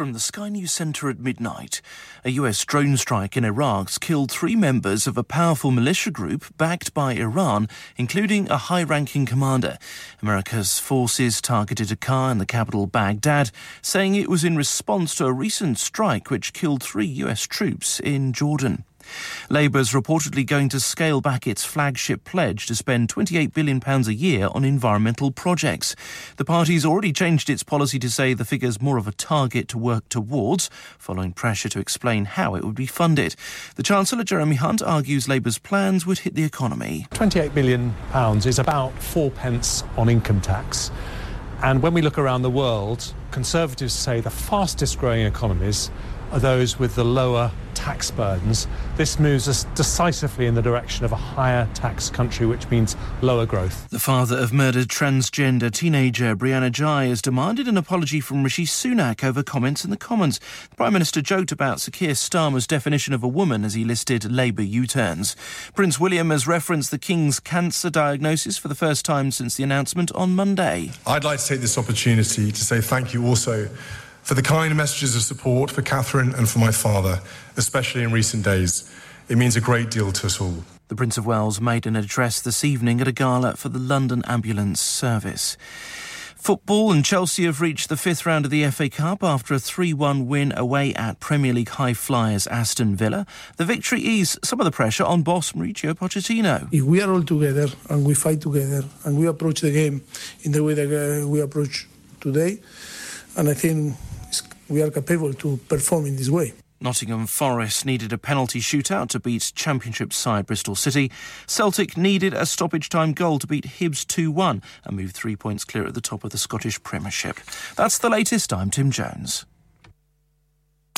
From the Sky News Centre at midnight, a US drone strike in Iraq killed three members of a powerful militia group backed by Iran, including a high ranking commander. America's forces targeted a car in the capital, Baghdad, saying it was in response to a recent strike which killed three US troops in Jordan. Labour is reportedly going to scale back its flagship pledge to spend £28 billion a year on environmental projects. The party's already changed its policy to say the figure's more of a target to work towards, following pressure to explain how it would be funded. The Chancellor, Jeremy Hunt, argues Labour's plans would hit the economy. £28 billion is about four pence on income tax. And when we look around the world, Conservatives say the fastest growing economies are those with the lower tax burdens. This moves us decisively in the direction of a higher tax country, which means lower growth. The father of murdered transgender teenager Brianna Jai has demanded an apology from Rishi Sunak over comments in the Commons. The Prime Minister joked about Sir Keir Starmer's definition of a woman as he listed Labour U turns. Prince William has referenced the King's cancer diagnosis for the first time since the announcement on Monday. I'd like to take this opportunity to say thank you also for the kind messages of support for Catherine and for my father, especially in recent days. It means a great deal to us all. The Prince of Wales made an address this evening at a gala for the London Ambulance Service. Football and Chelsea have reached the fifth round of the FA Cup after a 3 1 win away at Premier League high flyers Aston Villa. The victory eased some of the pressure on boss Mauricio Pochettino. If we are all together and we fight together and we approach the game in the way that uh, we approach today, and I think we are capable to perform in this way. Nottingham Forest needed a penalty shootout to beat Championship side Bristol City. Celtic needed a stoppage time goal to beat Hibs 2 1 and move three points clear at the top of the Scottish Premiership. That's the latest. I'm Tim Jones.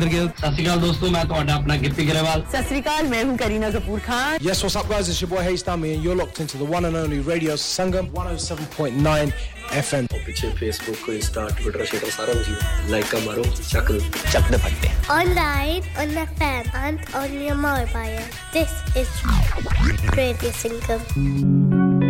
Amarinder Gill ਸਤਿ ਸ਼੍ਰੀ ਅਕਾਲ ਦੋਸਤੋ ਮੈਂ ਤੁਹਾਡਾ ਆਪਣਾ ਗਿੱਪੀ ਗਰੇਵਾਲ ਸਤਿ ਸ਼੍ਰੀ ਅਕਾਲ ਮੈਂ ਹੂੰ Kareena Kapoor Khan Yes what's up guys it's your boy Hayes Dummy and you're locked into the one and only Radio Sangam 107.9 FM ਪਿੱਛੇ Facebook Insta Twitter ਸ਼ੇਟਰ ਸਾਰਾ ਕੁਝ ਲਾਈਕ ਕਾ ਮਾਰੋ ਚੱਕ ਚੱਕ ਦੇ ਫੱਟੇ online on the fan and on your mobile this is Radio Sangam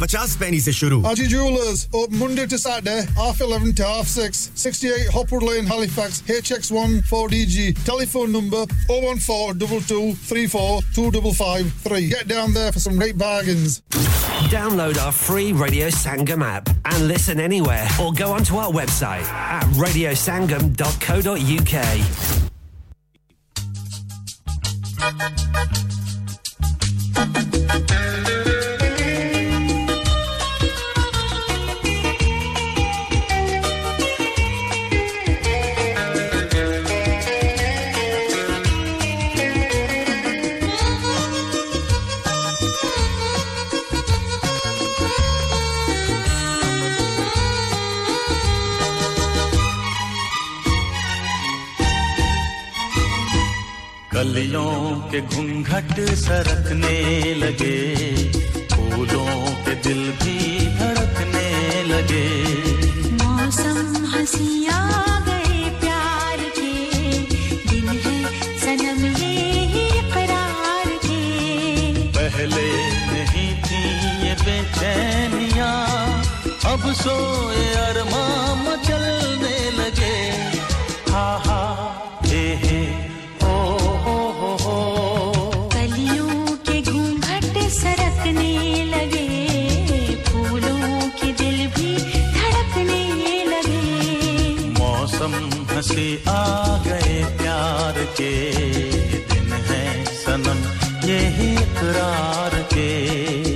पचास पैनी से शुरू Haji Jewelers, open Monday to Saturday, half 11 to half 6, 68 Hopwood Lane, Halifax, HX1 4DG. Telephone number 01422342553. Get down there for some great bargains. Download our free Radio Sangam app and listen anywhere or go onto our website at radiosangam.co.uk. कलियों के घूंघट सरकने लगे फूलों के दिल भी धड़कने लगे। मौसम हंसिया गए प्यार के दिन सनम ये करार के। पहले नहीं थी ये बेचैनियाँ अब सोए अरमा मचलने मौसम हँसी आ गए प्यार के दिन है सनम यही इकरार के।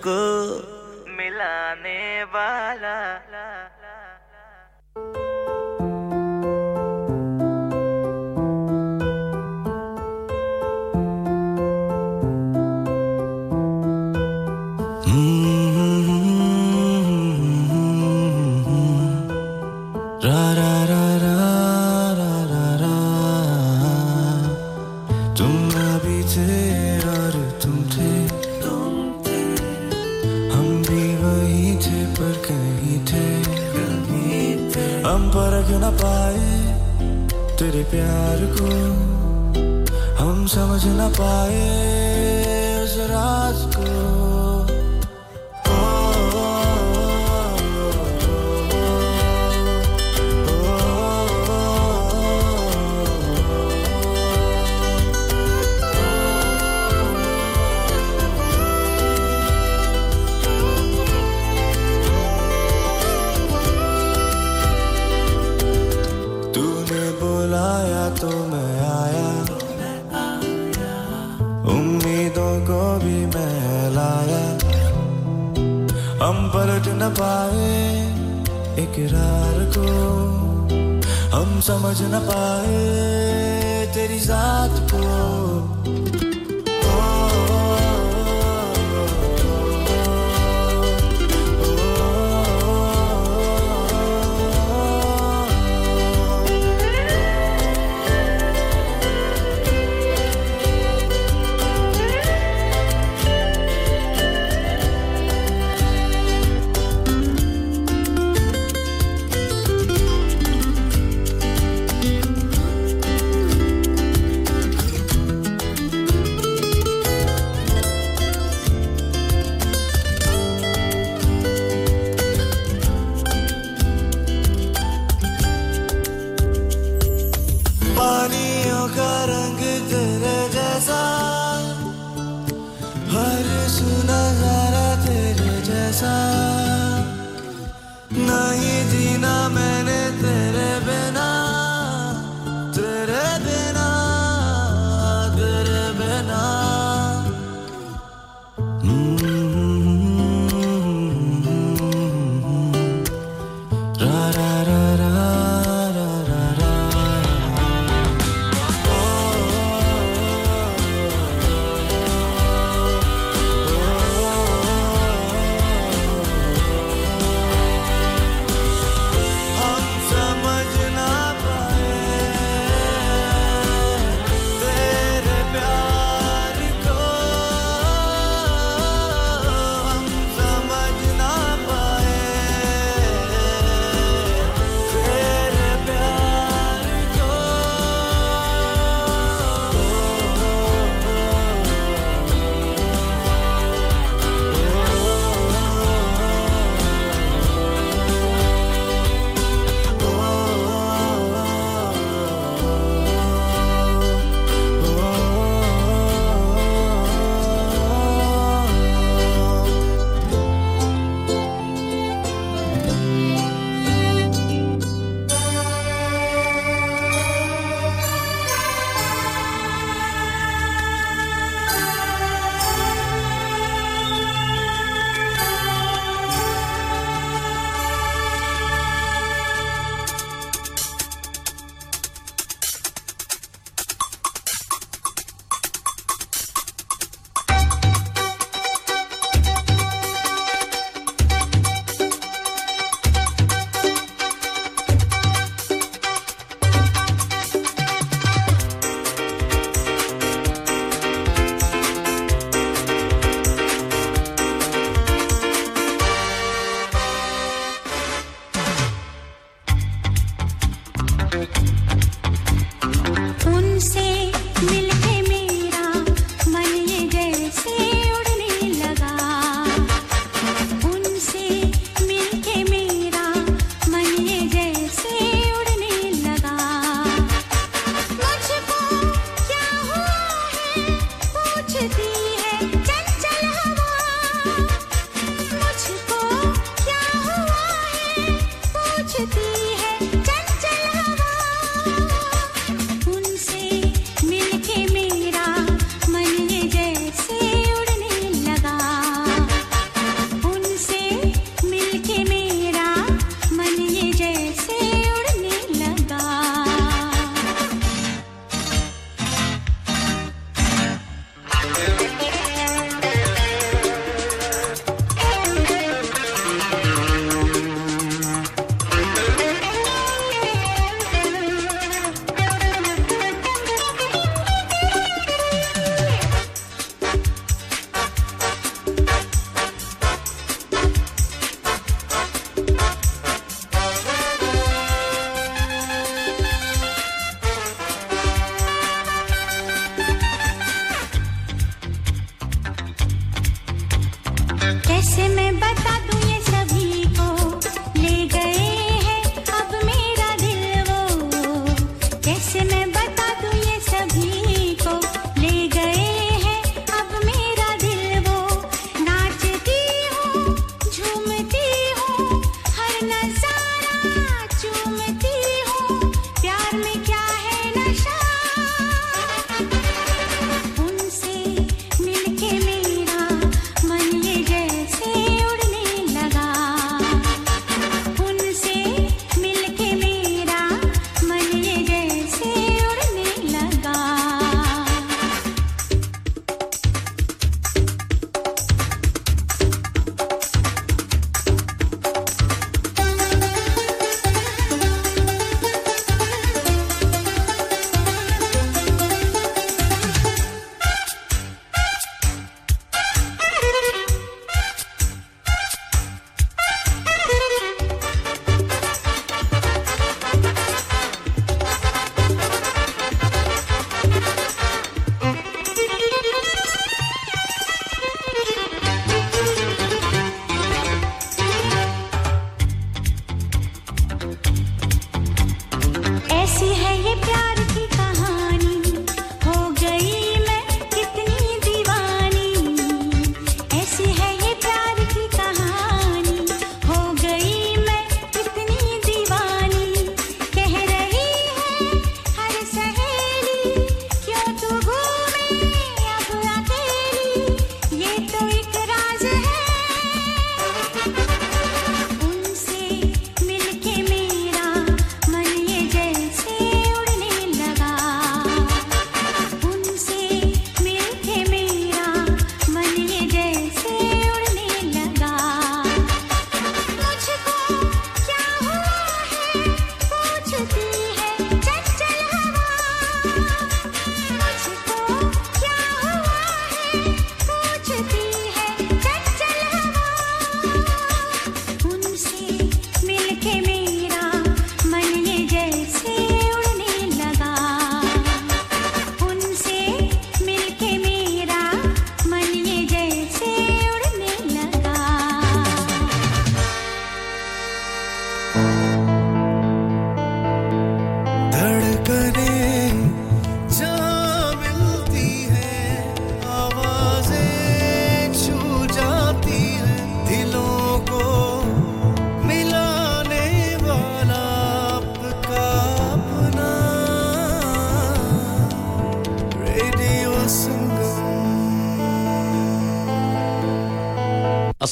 good.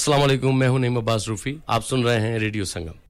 अस्सलाम मैं हूँ नईम अब्बास रूफी। आप सुन रहे हैं radio Sangam.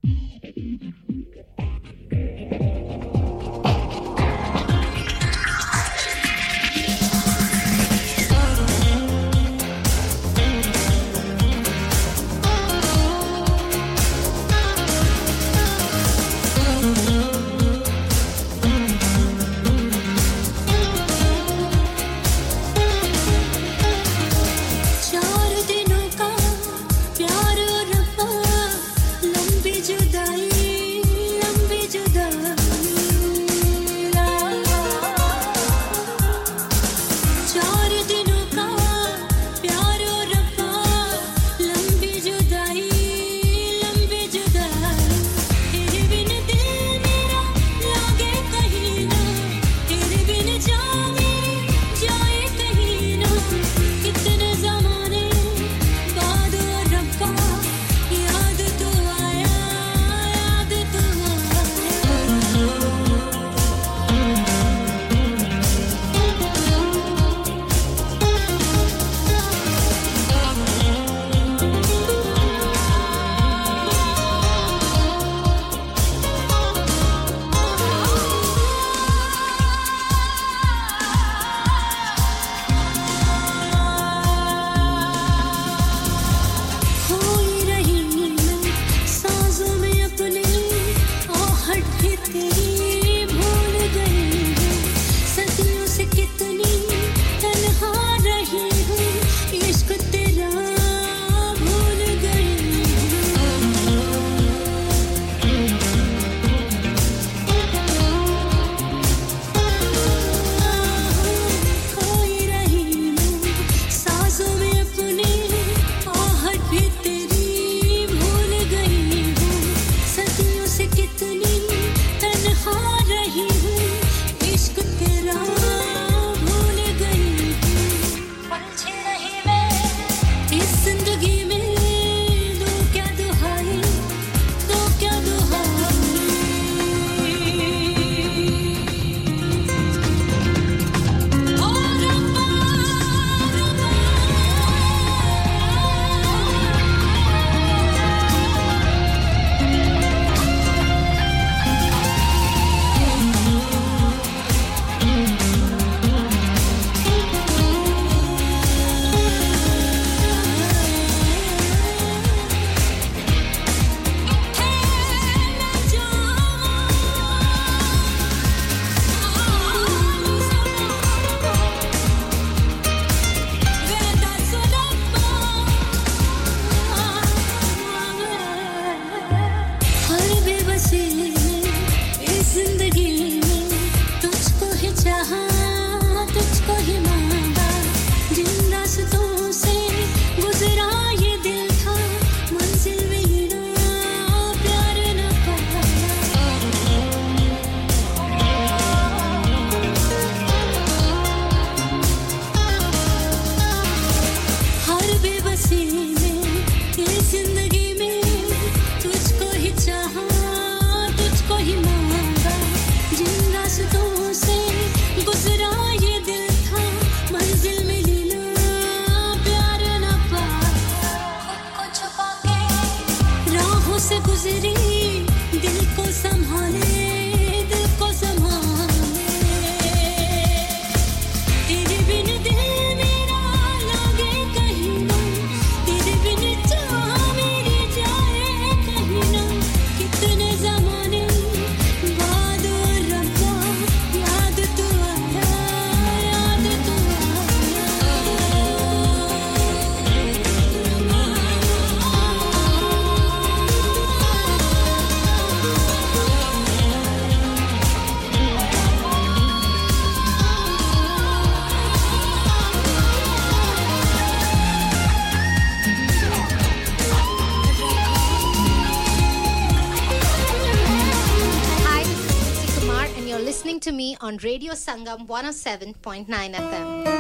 On Radio Sangam 107.9 FM.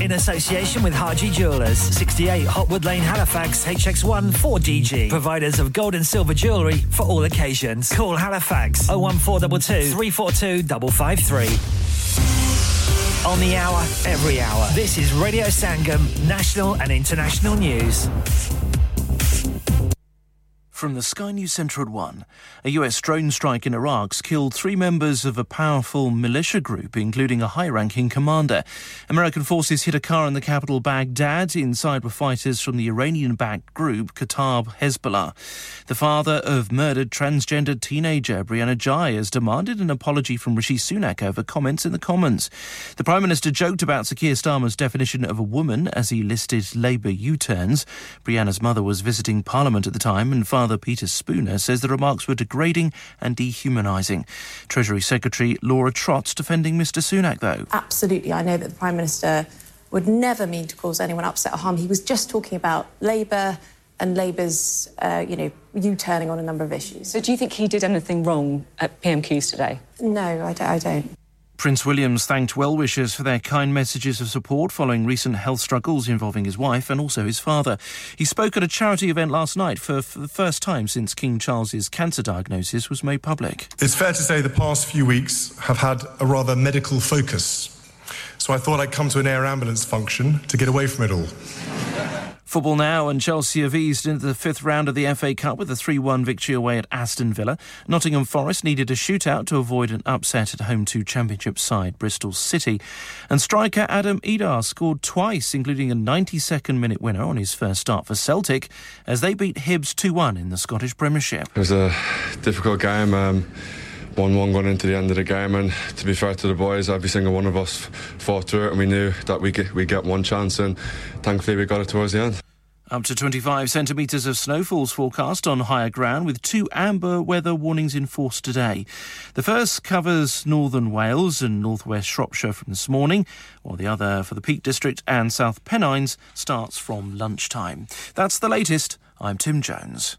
In association with Harji Jewelers, 68 Hopwood Lane, Halifax, HX1 4DG. Providers of gold and silver jewellery for all occasions. Call Halifax 01422 342 553. On the hour, every hour. This is Radio Sangam, national and international news. From the Sky News Centre at 1, a US drone strike in Iraq's killed three members of a powerful militia group, including a high ranking commander. American forces hit a car in the capital Baghdad. Inside were fighters from the Iranian backed group Kataib Hezbollah. The father of murdered transgendered teenager Brianna Ghey has demanded an apology from Rishi Sunak over comments in the Commons. The Prime Minister joked about Sir Keir Starmer's definition of a woman as he listed Labour U turns. Brianna's mother was visiting Parliament at the time, and Father Peter Spooner says the remarks were degrading and dehumanising. Treasury Secretary Laura Trott's defending Mr Sunak, though. Absolutely. I know that the Prime Minister would never mean to cause anyone upset or harm. He was just talking about Labour and Labour's, uh, you know, U-turning on a number of issues. So do you think he did anything wrong at PMQs today? No, I don't. I don't. Prince William's thanked well wishers for their kind messages of support following recent health struggles involving his wife and also his father. He spoke at a charity event last night for, for, the first time since King Charles's cancer diagnosis was made public. It's fair to say the past few weeks have had a rather medical focus. So I thought I'd come to an air ambulance function to get away from it all. Football now, and Chelsea have eased into the fifth round of the FA Cup with a 3 1 victory away at Aston Villa. Nottingham Forest needed a shootout to avoid an upset at home to Championship side Bristol City. And striker Adam Idah scored twice, including a 92nd minute winner on his first start for Celtic as they beat Hibs 2 1 in the Scottish Premiership. It was a difficult game. Um, 1 1 going into the end of the game. And to be fair to the boys, every single one of us fought through it and we knew that we get, we get one chance. And thankfully, we got it towards the end. Up to 25 centimetres of snowfalls forecast on higher ground with two amber weather warnings in force today. The first covers northern Wales and northwest Shropshire from this morning, while the other for the Peak District and South Pennines starts from lunchtime. That's the latest. I'm Tim Jones.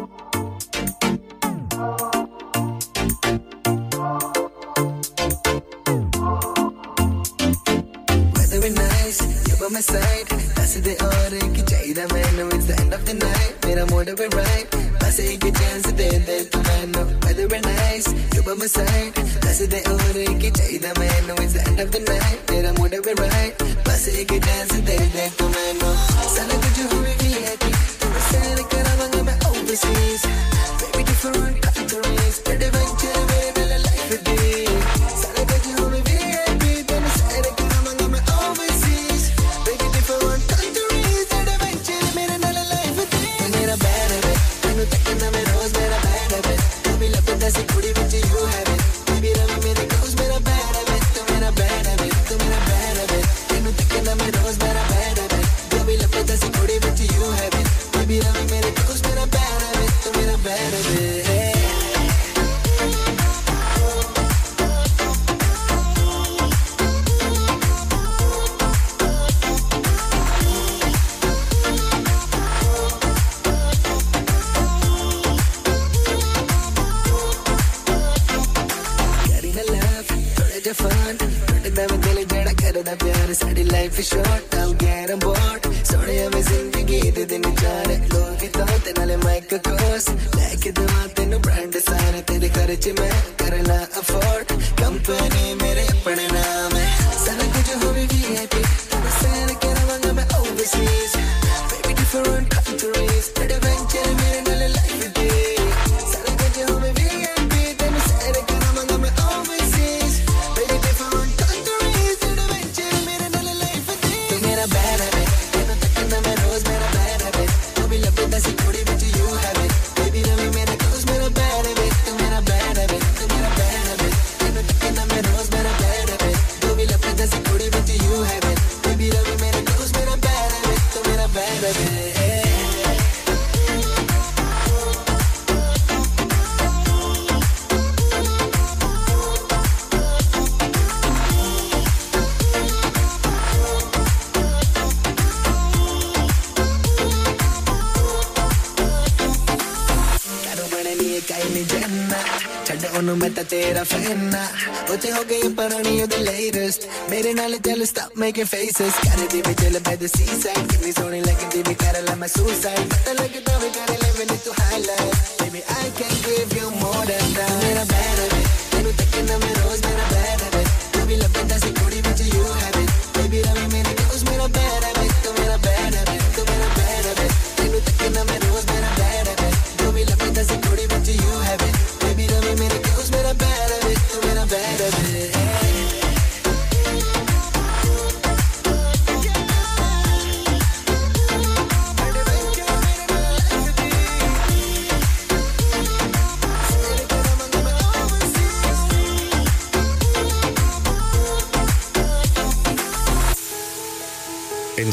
my side ਦੱਸਦੇ ਔਰ ਕੀ ਚਾਹੀਦਾ ਮੈਨੂੰ it's the end of the night ਮੇਰਾ mood ਹੈ right ਬਸ ਇੱਕ chance ਦੇ ਦੇ ਤੂੰ ਮੈਨੂੰ weather is nice you by my side ਦੱਸਦੇ ਔਰ ਕੀ ਚਾਹੀਦਾ ਮੈਨੂੰ it's the end of the night ਮੇਰਾ mood ਹੈ right ਬਸ ਇੱਕ chance ਦੇ ਦੇ ਤੂੰ ਮੈਨੂੰ ਸਾਰਾ ਕੁਝ ਹੋਵੇ VIP ਤੂੰ ਸੈਰ ਕਰਾਵਾਂਗਾ ਮੈਂ overseas baby different countries adventure ਮੇਰੇ ਨਾਲ life ਦੀ music, booty, booty. ਸਾਡੀ ਲਾਈਫ ਸ਼ਾਰਟ ਆਉ ਗੈਰ ਬੋਟ ਸੋਹਣਿਆ ਮੈਂ ਜ਼ਿੰਦਗੀ ਦੇ ਦਿਨ ਚਾਰ ਲੋਕ ਤਾਂ ਤੇ ਨਾਲੇ ਮਾਈਕ ਕੋਸ ਲੈ ਕੇ ਦਵਾ ਤੈਨੂੰ ਬ੍ਰਾਂਡ ਸਾਰੇ ਤੇਰੇ ਖਰਚ ਮੈਂ ਕਰ ਲਾ ਅਫੋਰਡ ਕੰਪਨੀ ਮੇਰੇ ਆਪਣੇ ਨਾਮ ਹੈ ਸਾਰਾ ਕੁਝ ਹੋਵੇ VIP ਤੈਨੂੰ ਸੈਰ ਕਰਾਂਗਾ ਮੈਂ overseas baby different countries tera fena O te ho gaye par ni the latest. Mere naal tell stop making faces. Kare di bhi chale by the seaside. Give me zoni like di bhi kare la my suicide. Pata lag da bhi kare le vini to highlight. Baby I can give you more than that. Mera bad habit Tenu tak na rose mera bad habit Tu bhi lapin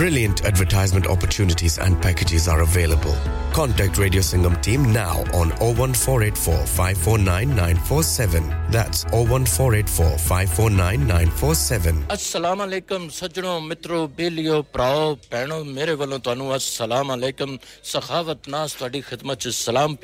Brilliant advertisement opportunities and packages are available. Contact Radio Sangam team now on 01484 549947. That's 01484 549947. Assalamu alaikum ਸੱਜਣੋ ਮਿੱਤਰੋ ਬੇਲੀਓ ਭਰਾਓ ਭੈਣੋ ਮੇਰੇ ਵੱਲੋਂ ਤੁਹਾਨੂੰ ਅਸਲਾਮ ਅਲੈਕਮ ਸਖਾਵਤ ਨਾਸ ਤੁਹਾਡੀ ਖidmat ਚ ਸਲਾਮ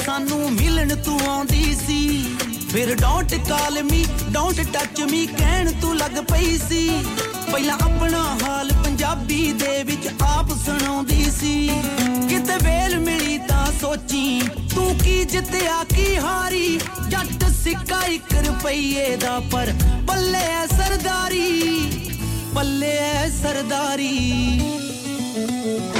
ਸਾਨੂੰ ਮਿਲਣ ਤੂੰ ਆਉਂਦੀ ਸੀ ਫਿਰ don't call me don't touch me ਕਹਿਣ ਤੂੰ ਲੱਗ ਪਈ ਸੀ ਪਹਿਲਾਂ ਆਪਣਾ ਹਾਲ ਪੰਜਾਬੀ ਦੇ ਵਿੱਚ ਆਪ ਸੁਣਾਉਂਦੀ ਸੀ ਕਿਤੇ ਵੇਲ ਮਿਲੀ ਤਾਂ ਸੋਚੀ ਤੂੰ ਕੀ ਜਿੱਤਿਆ ਕੀ ਹਾਰੀ ਜੱਟ ਸਿੱਕਾ ਇੱਕ ਰੁਪਈਏ ਦਾ ਪਰ ਪੱਲੇ ਐ ਸਰਦਾਰੀ ਪੱਲੇ ਐ ਸਰਦਾਰੀ Have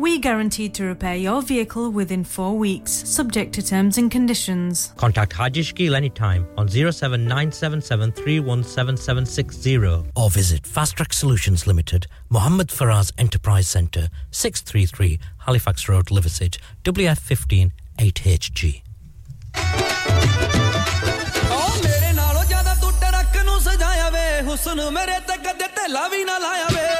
We guarantee to repair your vehicle within four weeks, subject to terms and conditions. Contact Haji Shkil anytime on 07977317760 or visit Fast Track Solutions Limited, Mohammed Faraz Enterprise Centre, 633 Halifax Road, Liversedge, WF15 8HG. ਓ ਮੇਰੇ ਨਾਲੋਂ ਜ਼ਿਆਦਾ ਤੂੰ truck ਨੂੰ ਸਜਾਇਆ ਵੇ ਹੁਸਨ ਮੇਰੇ ਤੇ ਕਦੇ ਢੇਲਾ ਵੀ ਨਾ ਲਾਇਆ ਵੇ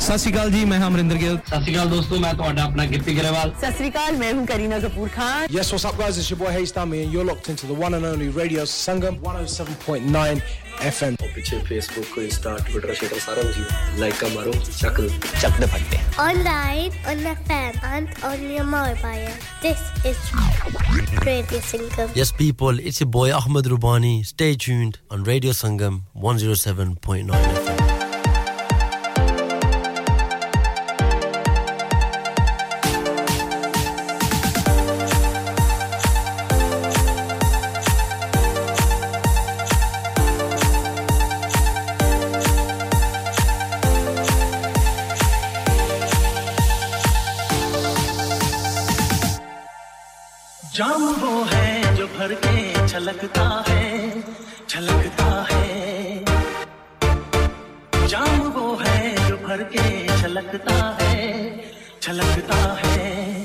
ਸਤਿ ਸ਼੍ਰੀ ਅਕਾਲ ਜੀ ਮੈਂ ਹਾਂ ਅਮਰਿੰਦਰ ਗਿੱਲ ਸਤਿ ਸ਼੍ਰੀ ਅਕਾਲ ਦੋਸਤੋ ਮੈਂ ਤੁਹਾਡਾ ਆਪਣਾ ਗਿੱਪੀ ਗਰੇਵਾਲ ਸਤਿ ਸ਼੍ਰੀ ਅਕਾਲ ਮੈਂ ਹੂੰ Kareena Kapoor Khan Yes, what's up, guys? It's your boy Hayes Dummy, and you're locked into the one and only Radio Sangam 107.9 FM. ਪਿੱਛੇ ਫੇਸਬੁੱਕ ਇੰਸਟਾ ਟਵਿੱਟਰ ਸ਼ੇਟਰ ਸਾਰਾ ਕੁਝ ਲਾਈਕ ਕਾ ਮਾਰੋ ਚੱਕ ਚੱਕ ਦੇ ਫੱਟੇ Online, on FM, and on your mobile. This is Radio Sangam. Yes, people, it's your boy Ahmed Rubani. Stay tuned on Radio Sangam 107.9 FM. जाम वो है जो भर के छलकता है छलकता है। जाम वो है जो भर के छलकता है छलकता है।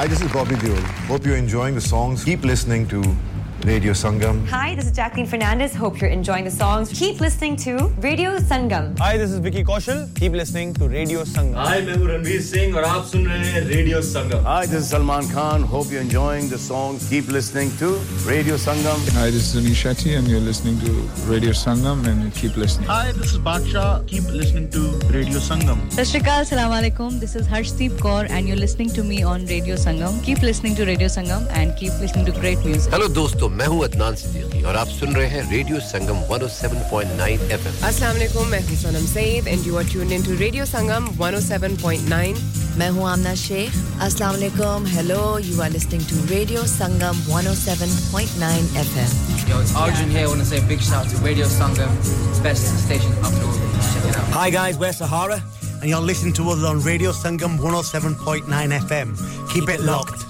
Hi, this is Bobby Deol. Hope you're enjoying the songs. Keep listening to Radio Sangam. Hi, this is Jacqueline Fernandez. Hope you're enjoying the songs. Keep listening to Radio Sangam. Hi, this is Vicky Kaushal. Keep listening to Radio Sangam. Hi, मैं हूँ रणवीर सिंह और आप सुन रहे हैं radio Sangam Hi, this is Salman Khan. Hope you're enjoying the songs. Keep listening to Radio Sangam. Hi, this is Anish Shetty, and you're listening to Radio Sangam, and keep listening. Hi, this is Baksha. Keep listening to Radio Sangam. Sat Shri Akal, Assalamu alaikum. This is Harshdeep Kaur and you're listening to me on Radio Sangam. Keep listening to Radio Sangam and keep listening to great music. Hello दोस्तों मैं हूँ अदनान सिद्दीकी और आप सुन रहे हैं radio Sangam 107.9 FM अस्सलाम वालेकुम मैं हूँ Sanam Saeed and you are tuned into radio Sangam 107.9 मैं हूँ आमना शेख अस्सलाम वालेकुम hello you are listening to radio Sangam 107.9 FM Yo, it's Arjun here. I want to say a big shout out to Radio Sangam, best station up north. Check it out. Hi guys, we're Sahara, and you're listening to us on Radio Sangam 107.9 FM. Keep it locked.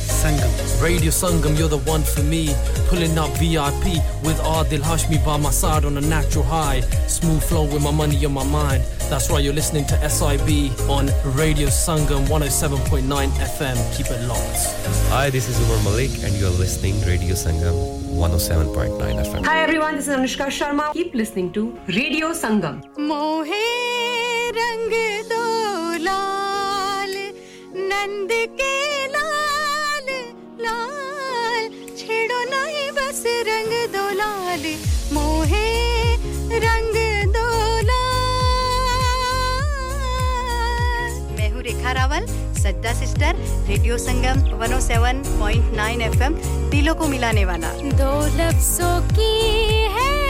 Sangam. Radio Sangam, you're the one for me. Pulling up VIP with Adil Hashmi by my side on a natural high. Smooth flow with my money on my mind. That's right, you're listening to SIB on Radio Sangam 107.9 FM. Keep it locked. Hi, this is Umar Malik, and you're listening Radio Sangam 107.9 FM. Hi, everyone, this is Anushka Sharma. Keep listening to Radio Sangam. मोहे रंग दो लाल नंद नहीं रंग दो लाल, मोहे रंग दो मैं हूँ रेखा रावल, सज्जा सिस्टर, रेडियो संगम 107.9 एफएम दिलों को मिलाने वाला। दो लफ्जों की है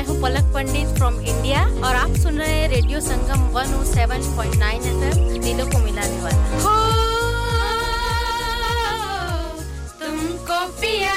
मैं हूँ पलक पंडित फ्रॉम इंडिया और आप सुन रहे हैं रेडियो संगम 107.9 एफएम दिलों को मिलाने वाला। हो, तुमको पिया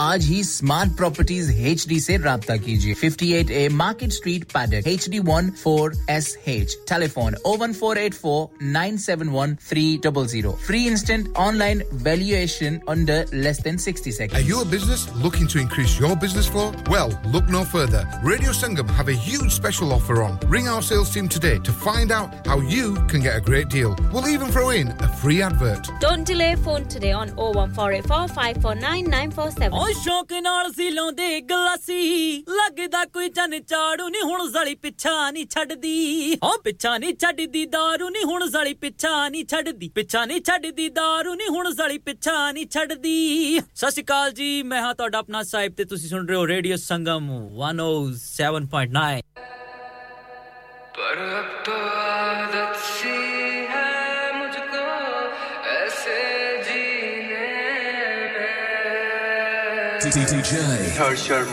आज ही स्मार्ट प्रॉपर्टीज एच डी ऐसी रहा कीजिए fifty eight A market street Paddock H D one four S H telephone O one four eight four nine seven one three double zero free instant online valuation under less than sixty सेconds. Are you a business looking to increase your business flow? Well, look no further. Radio Sangam have a huge special offer on. Ring our sales team today to find out how you can get a great deal. We'll even throw in a free advert. Don't delay phone today on 01484 549 947. ਓ ਸ਼ੌਕ ਨਾਲ ਸੀ ਲਾਉਂਦੇ ਗਲਾਸੀ ਲੱਗਦਾ ਕੋਈ ਚੰਨ ਚਾੜੂ ਨਹੀਂ ਹੁਣ ਜ਼ਲੀ ਪਿੱਛਾ ਨਹੀਂ ਛੱਡਦੀ ਓ ਪਿੱਛਾ ਨਹੀਂ ਛੱਡਦੀ दारू ਨਹੀਂ ਹੁਣ ਜ਼ਲੀ ਪਿੱਛਾ ਨਹੀਂ ਛੱਡਦੀ ਪਿੱਛਾ ਨਹੀਂ ਛੱਡਦੀ दारू ਨਹੀਂ ਹੁਣ ਜ਼ਲੀ ਪਿੱਛਾ ਨਹੀਂ ਛੱਡਦੀ ਸਤਿ ਸ਼੍ਰੀ ਅਕਾਲ ਜੀ ਮੈਂ ਹਾਂ ਤੁਹਾਡਾ ਆਪਣਾ ਸਾਹਿਬ ਤੇ ਤੁਸੀਂ ਸੁਣ ਰਹੇ ਹੋ ਰੇਡੀਓ ਸੰਗਮ 107.9 पर अब तो आदत सी है DJ Herschel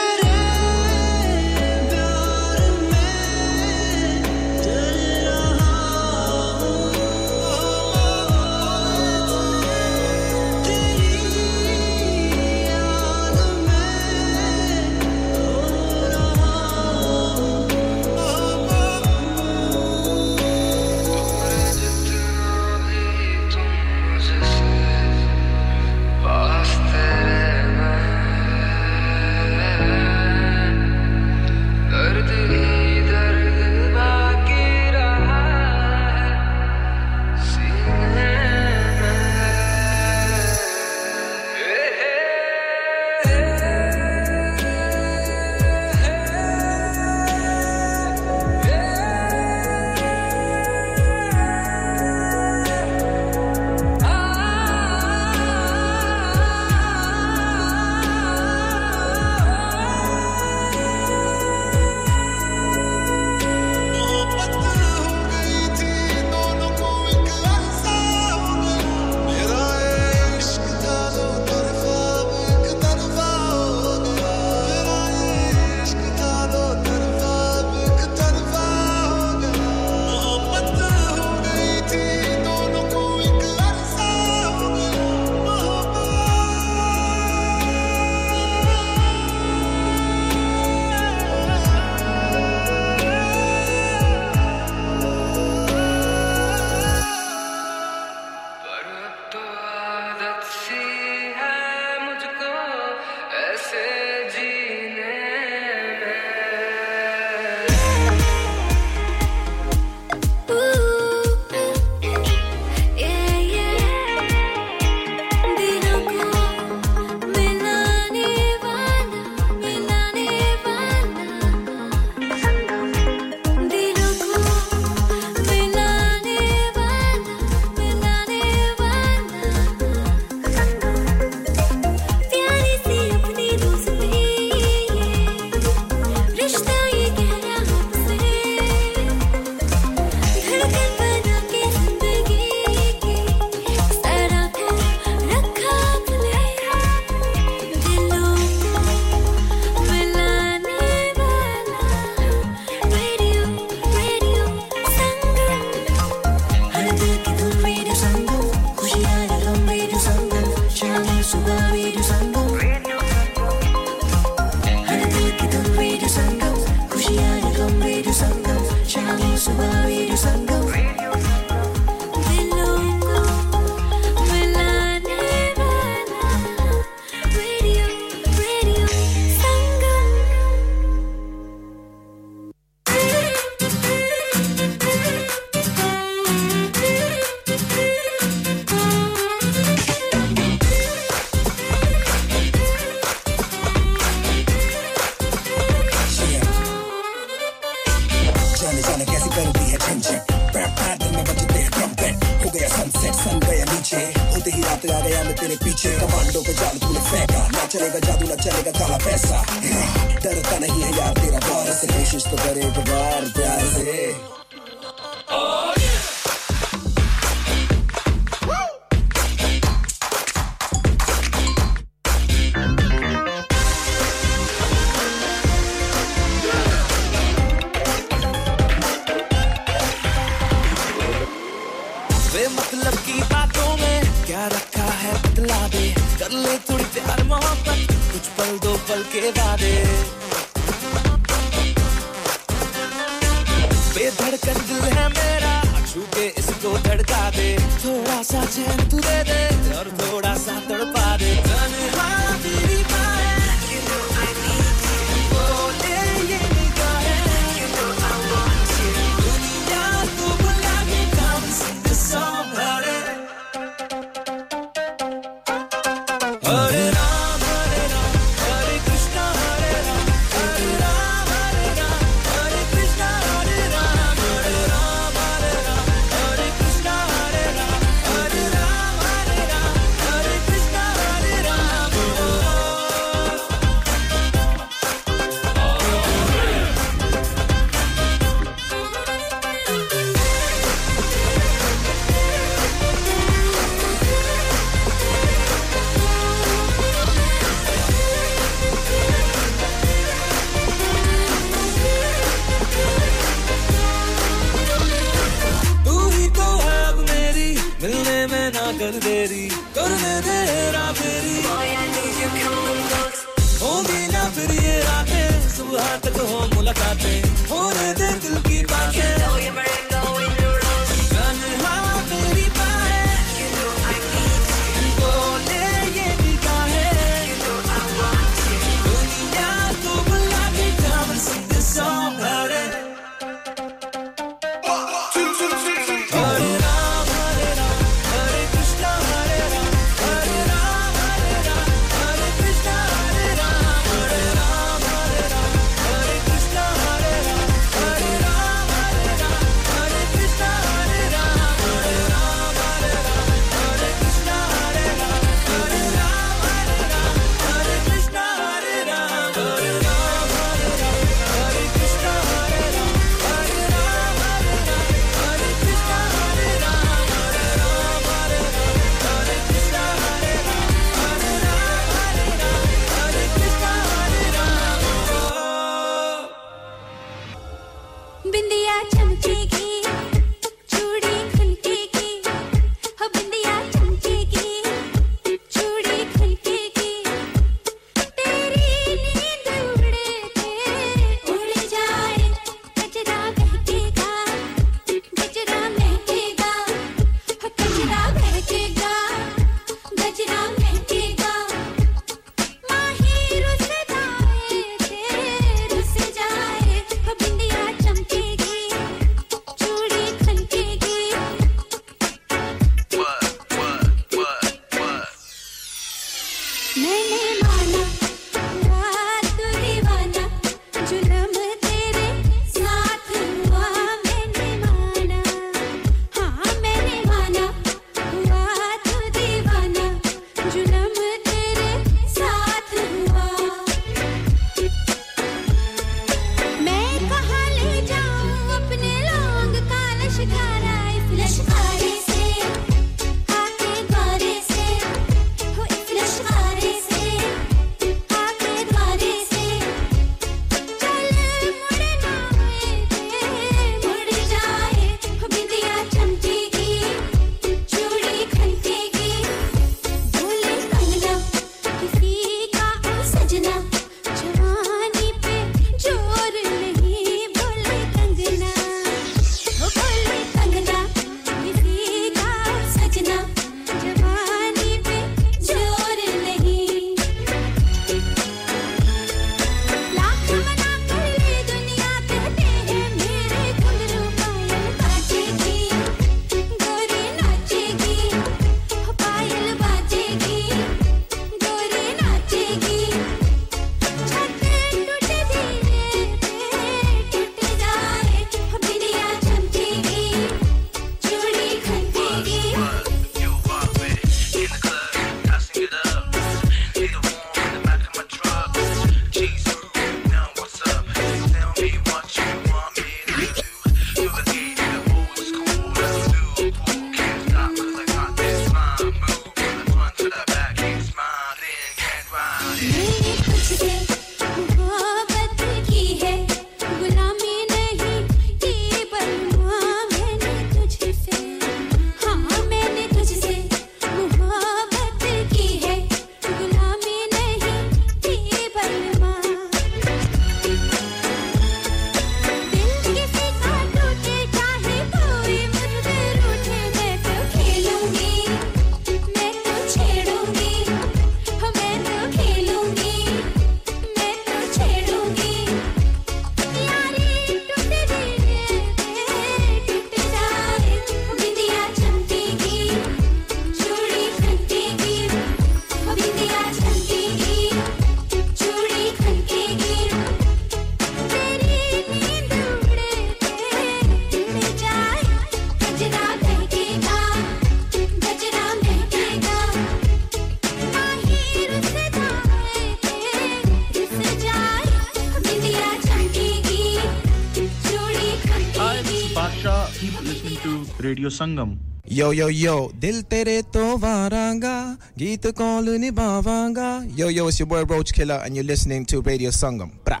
Yo yo yo, dil tere to varanga, geet kaul nibhavanga. Yo yo, it's your boy Roach Killa, and you're listening to Radio Sangam. Bra.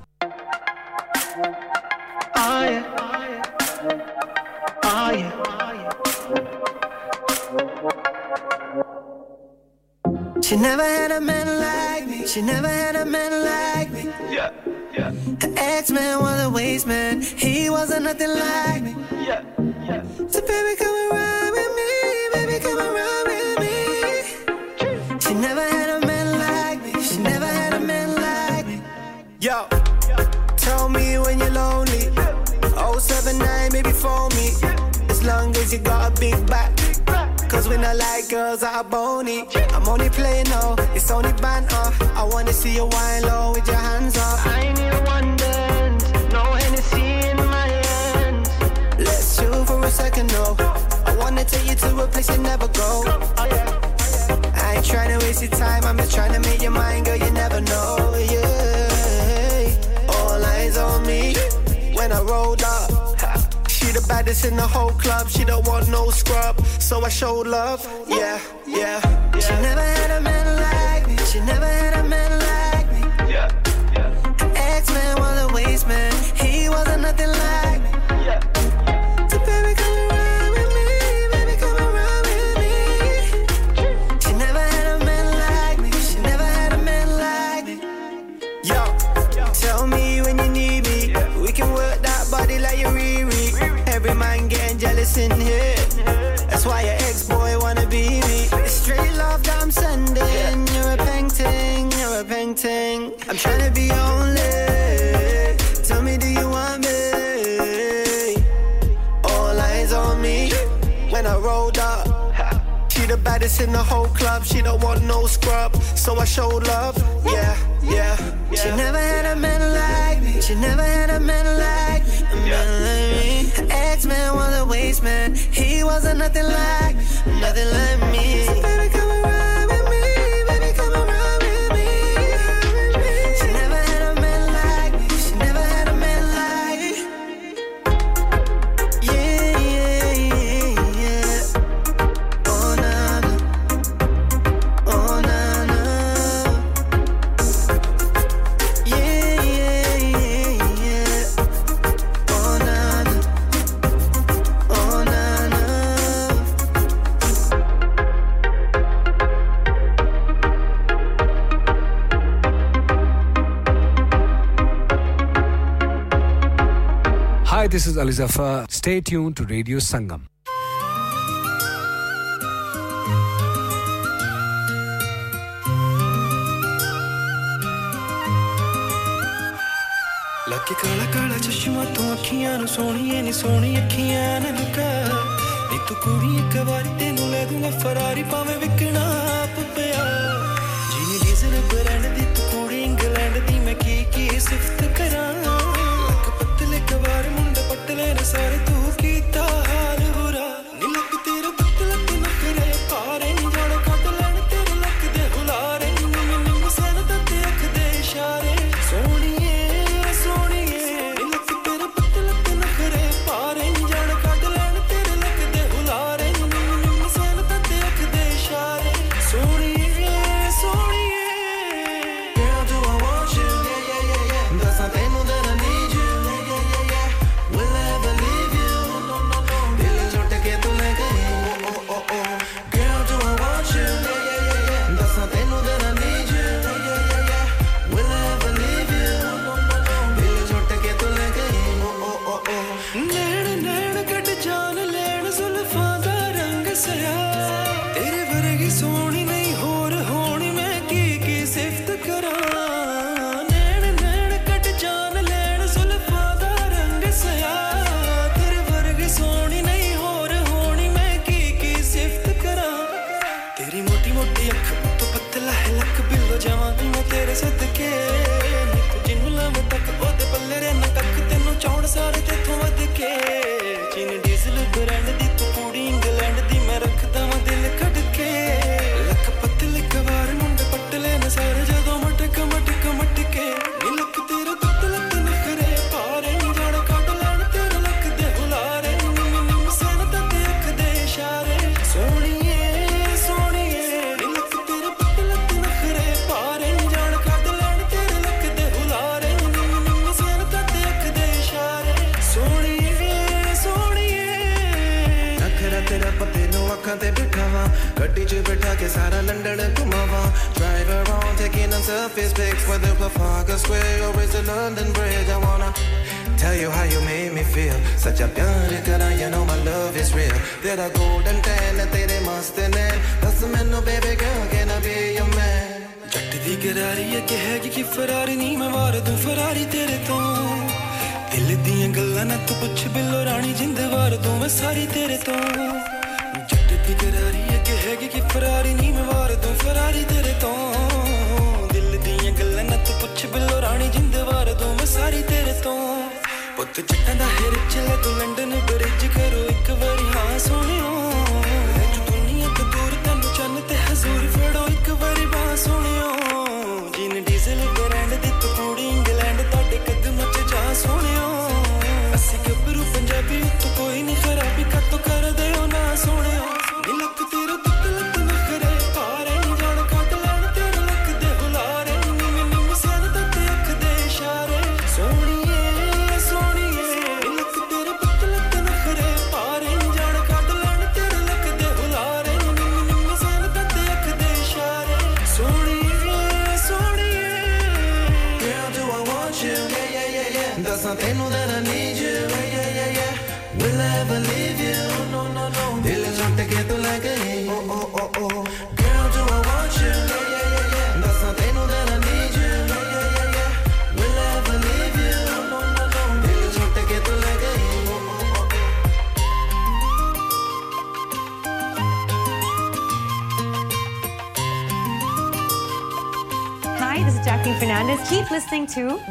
Oh yeah. Oh yeah. She never had a man like me. She never had a man like me. Yeah, yeah. Her ex-man was a waste man. He wasn't nothing like me. Yeah, yeah. So baby, come around with me. 079, maybe phone me. As long as you got a big back. Cause when I like girls are bony, I'm only playing no, it's only banter. I wanna see you wine low with your hands up. I even one dance, no Hennessy in my hands. Let's chill for a second, no. I wanna take you to a place you never go. Oh, I ain't trying to waste your time, I'm just trying to make your mind, girl, you never know, yeah. All eyes on me when I rolled up. She the baddest in the whole club. She don't want no scrub, so I showed love. Yeah, yeah. She never had a man like me. She never had a man like me. Yeah, yeah. Her ex-man was a waste man. I'm trying to be only. Tell me, do you want me? All eyes on me when I rolled up. She the baddest in the whole club. She don't want no scrub, so I showed love. Yeah, yeah. yeah. She never had a man like me. She never had a man like me. A man like me. Her ex-man was a waste man. He wasn't nothing like. Nothing like me. Hi, this is Ali Zafar. Stay tuned to Radio Sangam. ਲੱਗੇ ਕਾਲਾ ਕਾਲਾ ਚਸ਼ਮਾ ਤੂੰ ਅੱਖੀਆਂ ਨੂੰ ਸੋਹਣੀਏ ਨੀ ਸੋਹਣੀ ਅੱਖੀਆਂ ਨਾ ਲੁਕਾ ਨੀ ਤੂੰ ਕੁੜੀ ਇੱਕ ਵਾਰੀ ਤੈਨੂੰ ਲੈ ਦੂੰਗਾ ਫਰਾਰੀ ਭਾਵੇਂ ਵਿਕਣਾ ਆਪ ਪਿਆ ਜੀਨੀ ਡੀਜ਼ਲ ਬ੍ਰਾਂਡ ਦੀ ਤੂੰ ਕੁੜੀ ਇੰਗਲੈਂਡ ਦੀ ਮੈਂ ਕੀ ਕੀ ਸਿਫਤ said it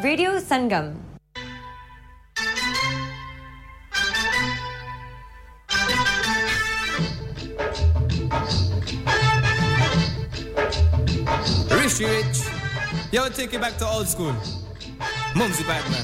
Radio Sangam. Richie Rich, yo, take it back to old school. Mumsy Batman.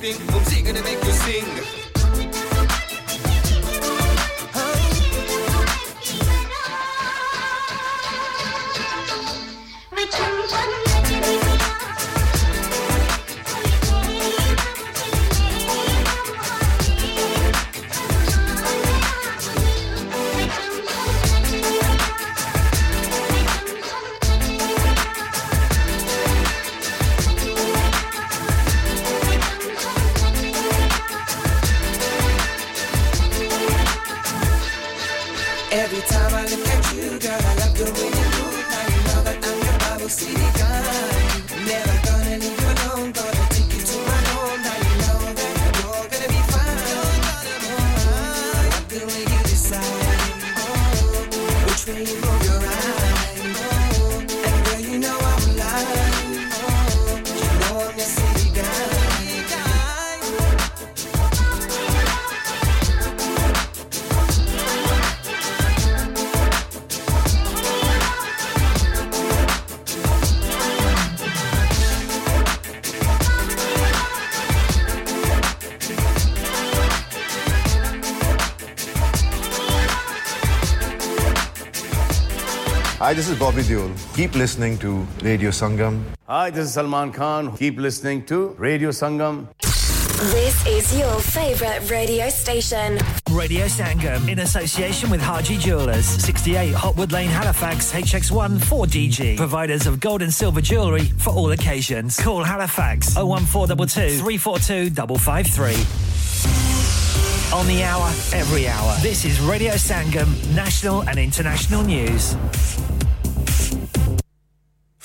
Mumsy gonna make you sing. This is Bobby Deol. Keep listening to Radio Sangam. Hi, this is Salman Khan. Keep listening to Radio Sangam. This is your favorite radio station. Radio Sangam in association with Harji Jewelers, 68 Hopwood Lane, Halifax, HX1 4DG. Providers of gold and silver jewellery for all occasions. Call Halifax 01422 342 553. On the hour, every hour. This is Radio Sangam, national and international news.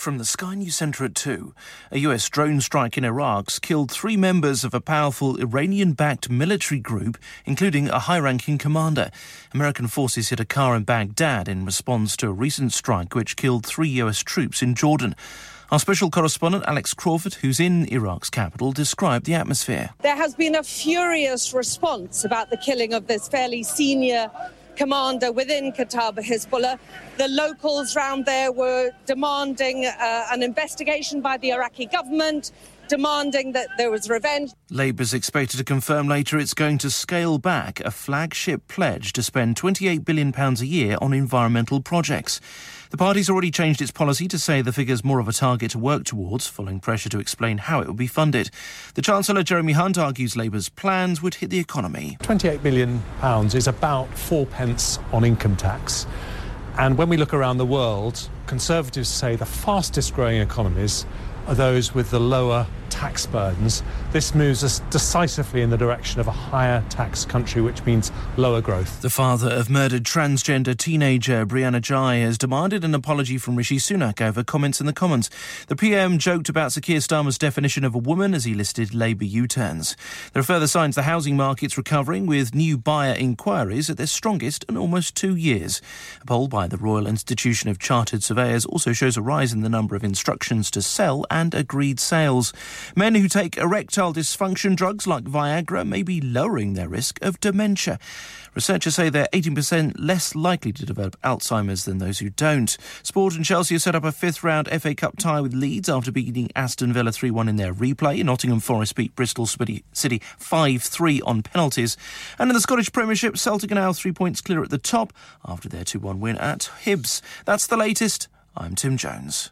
From the Sky News Centre at 2, a US drone strike in Iraq's killed three members of a powerful Iranian backed military group, including a high ranking commander. American forces hit a car in Baghdad in response to a recent strike which killed three US troops in Jordan. Our special correspondent Alex Crawford, who's in Iraq's capital, described the atmosphere. There has been a furious response about the killing of this fairly senior commander within Kataib Hezbollah. The locals round there were demanding uh, an investigation by the Iraqi government, demanding that there was revenge. Labour's expected to confirm later it's going to scale back a flagship pledge to spend £28 billion a year on environmental projects. The party's already changed its policy to say the figure's more of a target to work towards, following pressure to explain how it will be funded. The Chancellor, Jeremy Hunt, argues Labour's plans would hit the economy. £28 billion is about four pence on income tax. And when we look around the world, Conservatives say the fastest growing economies are those with the lower tax burdens. This moves us decisively in the direction of a higher tax country, which means lower growth. The father of murdered transgender teenager Brianna Ghey has demanded an apology from Rishi Sunak over comments in the Commons. The PM joked about Sir Starmer's definition of a woman as he listed Labour U-turns. There are further signs the housing market's recovering, with new buyer inquiries at their strongest in almost two years. A poll by the Royal Institution of Chartered Surveyors also shows a rise in the number of instructions to sell and agreed sales. Men who take erectile dysfunction drugs like Viagra may be lowering their risk of dementia. Researchers say they're 18% less likely to develop Alzheimer's than those who don't. Sport and Chelsea set up a fifth round FA Cup tie with Leeds after beating Aston Villa 3 1 in their replay. Nottingham Forest beat Bristol City 5 3 on penalties. And in the Scottish Premiership, Celtic are now three points clear at the top after their 2 1 win at Hibs. That's the latest. I'm Tim Jones.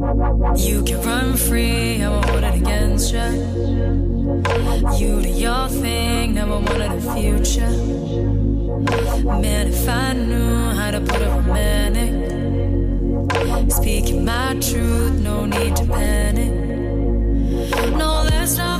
You can run free, I won't hold it against you. You do your thing, never wanted a future. Man, if I knew how to put it romantic, speaking my truth, no need to panic. No, let's not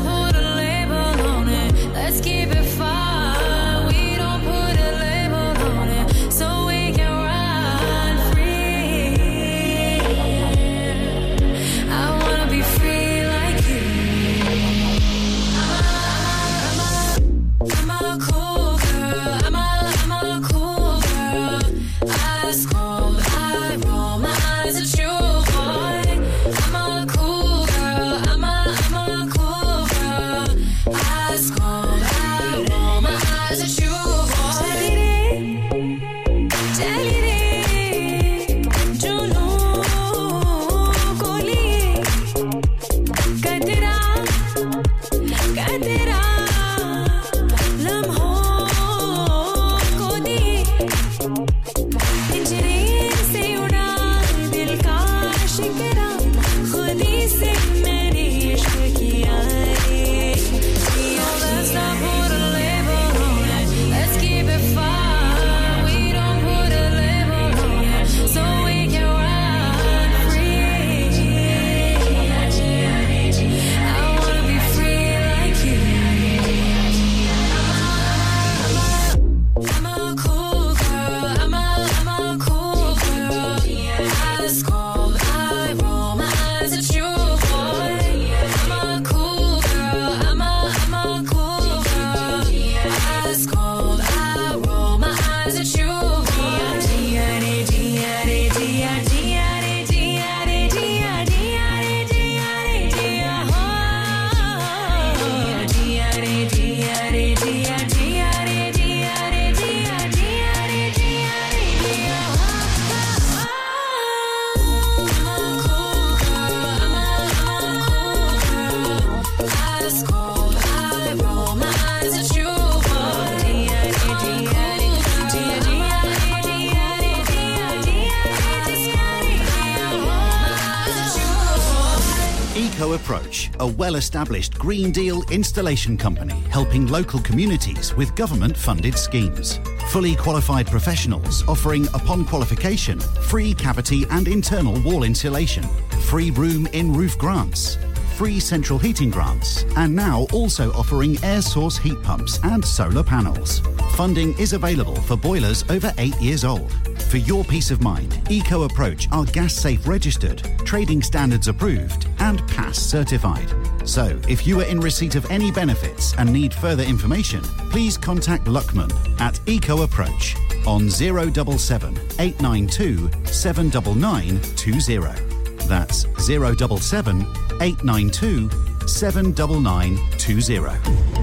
well established Green Deal installation company helping local communities with government funded schemes. Fully qualified professionals offering, upon qualification, free cavity and internal wall insulation, free room in roof grants, free central heating grants, and now also offering air source heat pumps and solar panels. Funding is available for boilers over eight years old. For your peace of mind, Eco Approach are gas safe registered, trading standards approved, and pass certified. So, if you are in receipt of any benefits and need further information, please contact Luckman at Eco Approach on 077 892 79920. That's 077 892 79920.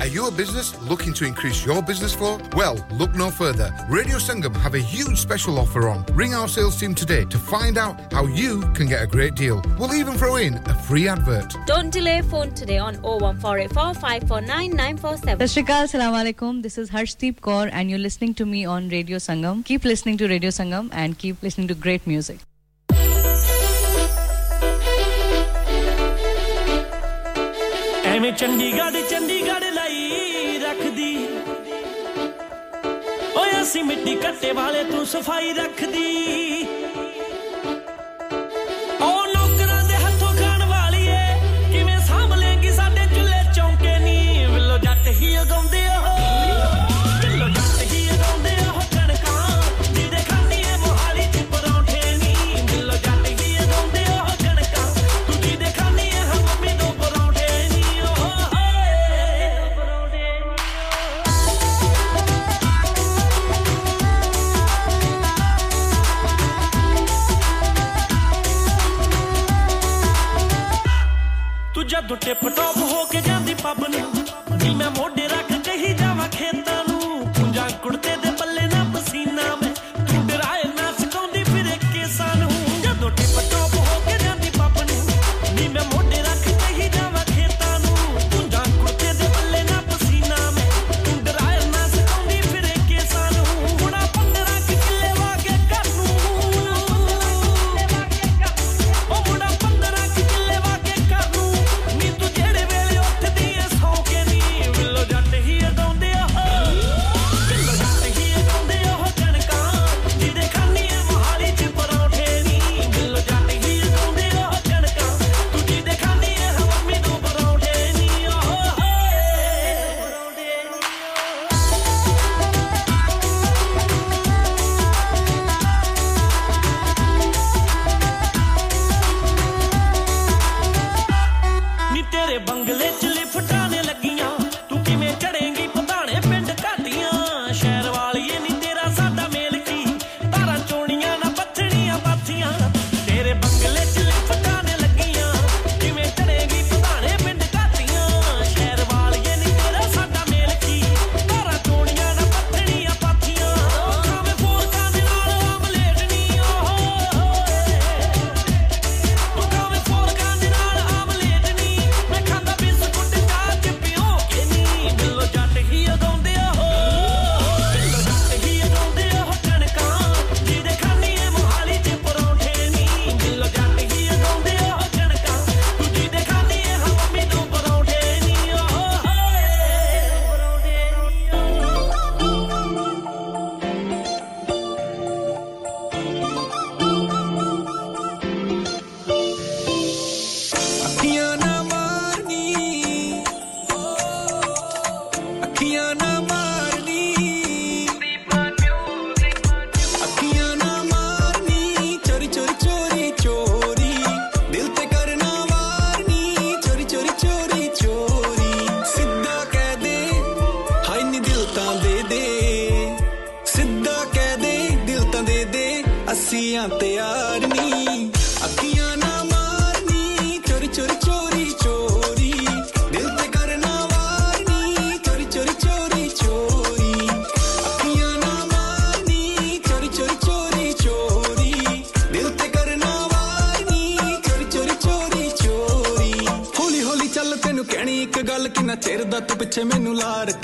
Are you a business looking to increase your business flow? Well, look no further. Radio Sangam have a huge special offer on. Ring our sales team today to find out how you can get a great deal. We'll even throw in a free advert. Don't delay phone today on 01484 549 947. Sashrikal, Assalamu alaikum. This is Harshdeep Kaur and you're listening to me on Radio Sangam. Keep listening to Radio Sangam and keep listening to great music. ਐਵੇਂ ਚੰਡੀਗੜ੍ਹ ਚੰਡੀਗੜ੍ਹ ਅਸੀਂ ਮਿੱਟੀ ਕੱਟੇ ਵਾਲੇ ਤੂੰ ਸਫ਼ਾਈ ਰੱਖਦੀ। Tip top ਹੋ ਕੇ ਜਾਂਦੀ ਪੱਬ ਨੂੰ।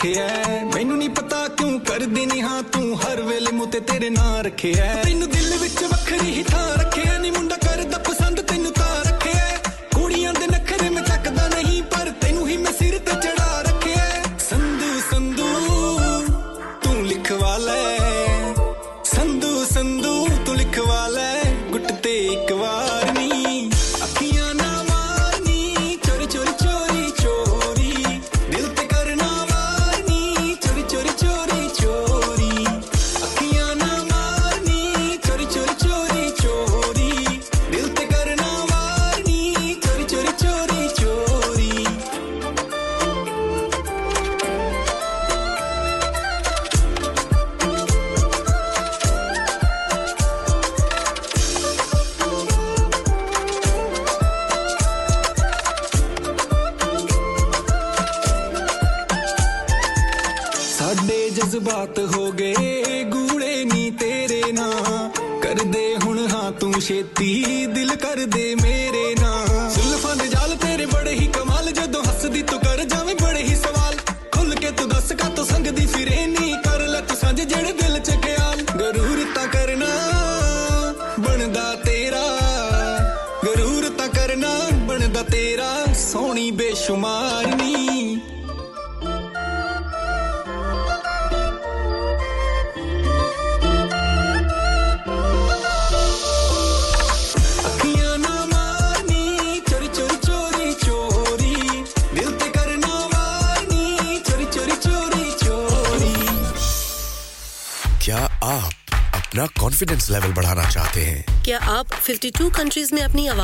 ਰੱਖਿਆ ਹੈ। ਮੈਨੂੰ ਨਹੀਂ ਪਤਾ ਕਿਉਂ ਕਰਦੀ ਨਹੀਂ ਹਾਂ ਤੂੰ ਹਰ ਵੇਲੇ ਮੂੰਹ ਤੇ ਤੇਰੇ ਨਾਂ ਰੱਖਿਆ ਹੈ। ਤੈਨੂੰ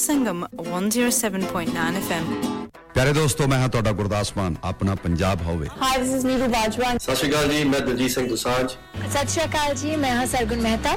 ਸੰਗਮ 107.9 FM ਪਿਆਰੇ ਦੋਸਤੋ ਮੈਂ ਹਾਂ ਤੁਹਾਡਾ ਗੁਰਦਾਸ ਮਾਨ ਆਪਣਾ ਪੰਜਾਬ ਹੋਵੇ hi this is Neeru Bajwa ਸਤਿ ਸ਼੍ਰੀ ਅਕਾਲ ਜੀ ਮੈਂ ਦਲਜੀਤ ਸਿੰਘ ਦੁਸਾਂਝ ਸਤਿ ਸ਼੍ਰੀ ਅਕਾਲ ਜੀ ਮੈਂ ਹਾਂ ਸਰਗੁਣ ਮਹਿਤਾ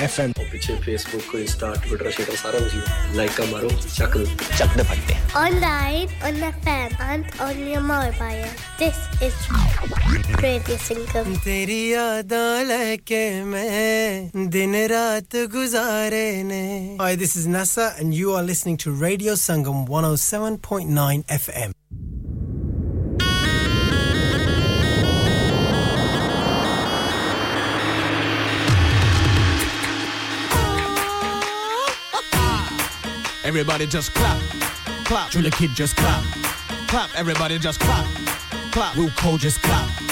F M पीछे फेसबुक इंस्टा ट्विटर शेटर सारा कुछ लाइक का मारो चक चक दो फटते। Online on the fan and on your mobile this is Radio Sangam तेरी यादां लेके मैं दिन रात गुजारे ने। Hi, this is Nasa and you are listening to Radio Sangam 107.9 FM. Everybody just clap, clap. Driller Kid just clap, clap. Everybody just clap, clap. Will Cole just clap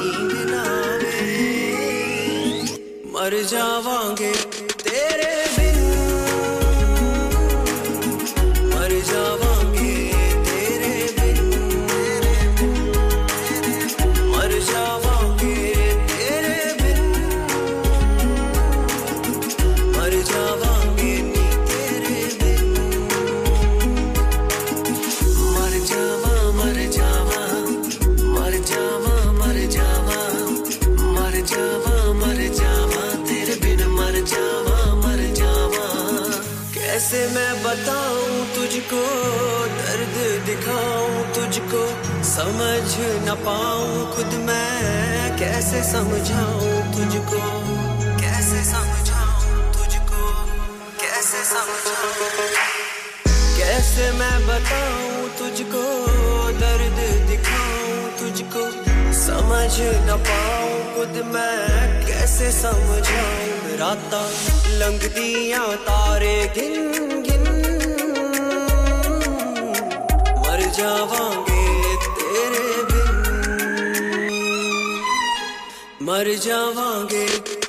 नींद ना आवे। मर जावांगे। न पाऊँ खुद मैं, कैसे समझाऊं तुझको? कैसे समझाऊं तुझको? कैसे समझाऊं? कैसे मैं बताऊँ तुझको? दर्द दिखाऊँ तुझको? समझ न पाऊँ खुद मैं, कैसे समझाऊं? रातां लंघदियाँ तारे गिन गिन मर जावांगे मर जावांगे।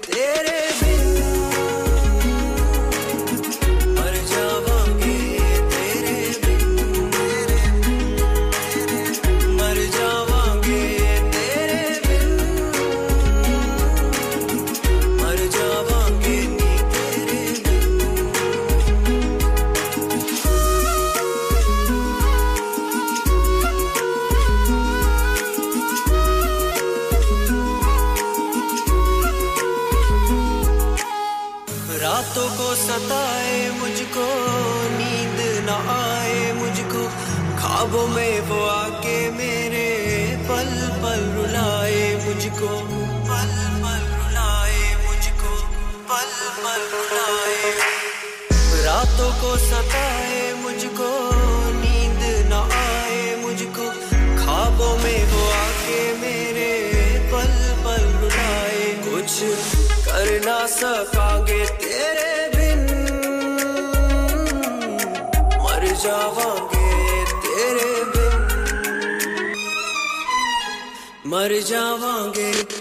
मर जावांगे।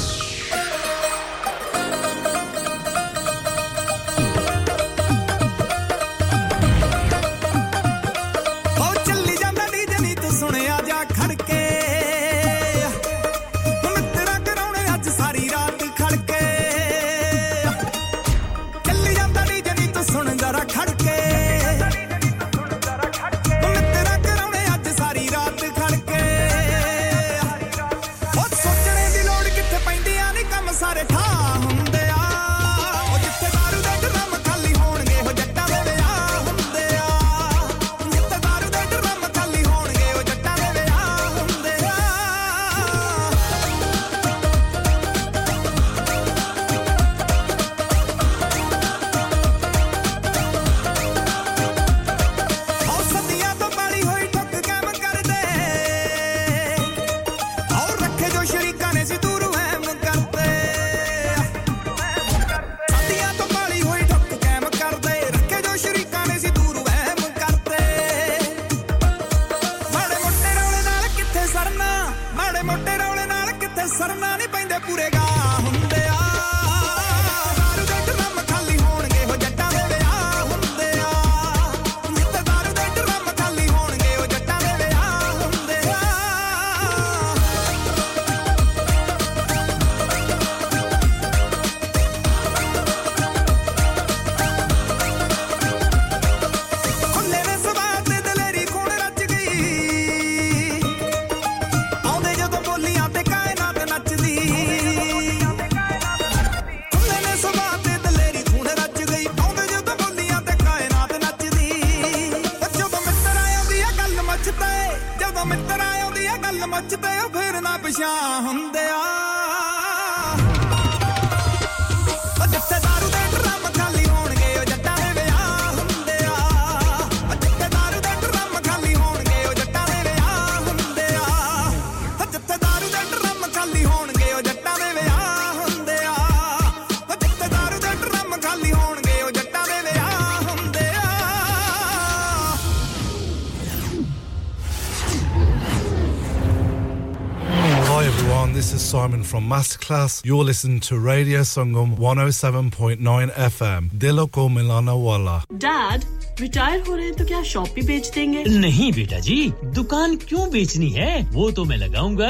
From Masterclass. You're listening to Radio Sangam 107.9 FM. Dilo ko milana wala. Dad, retire हो रहे हैं तो क्या शॉप भी बेच देंगे नहीं बेटा जी दुकान क्यों बेचनी है वो तो मैं लगाऊँगा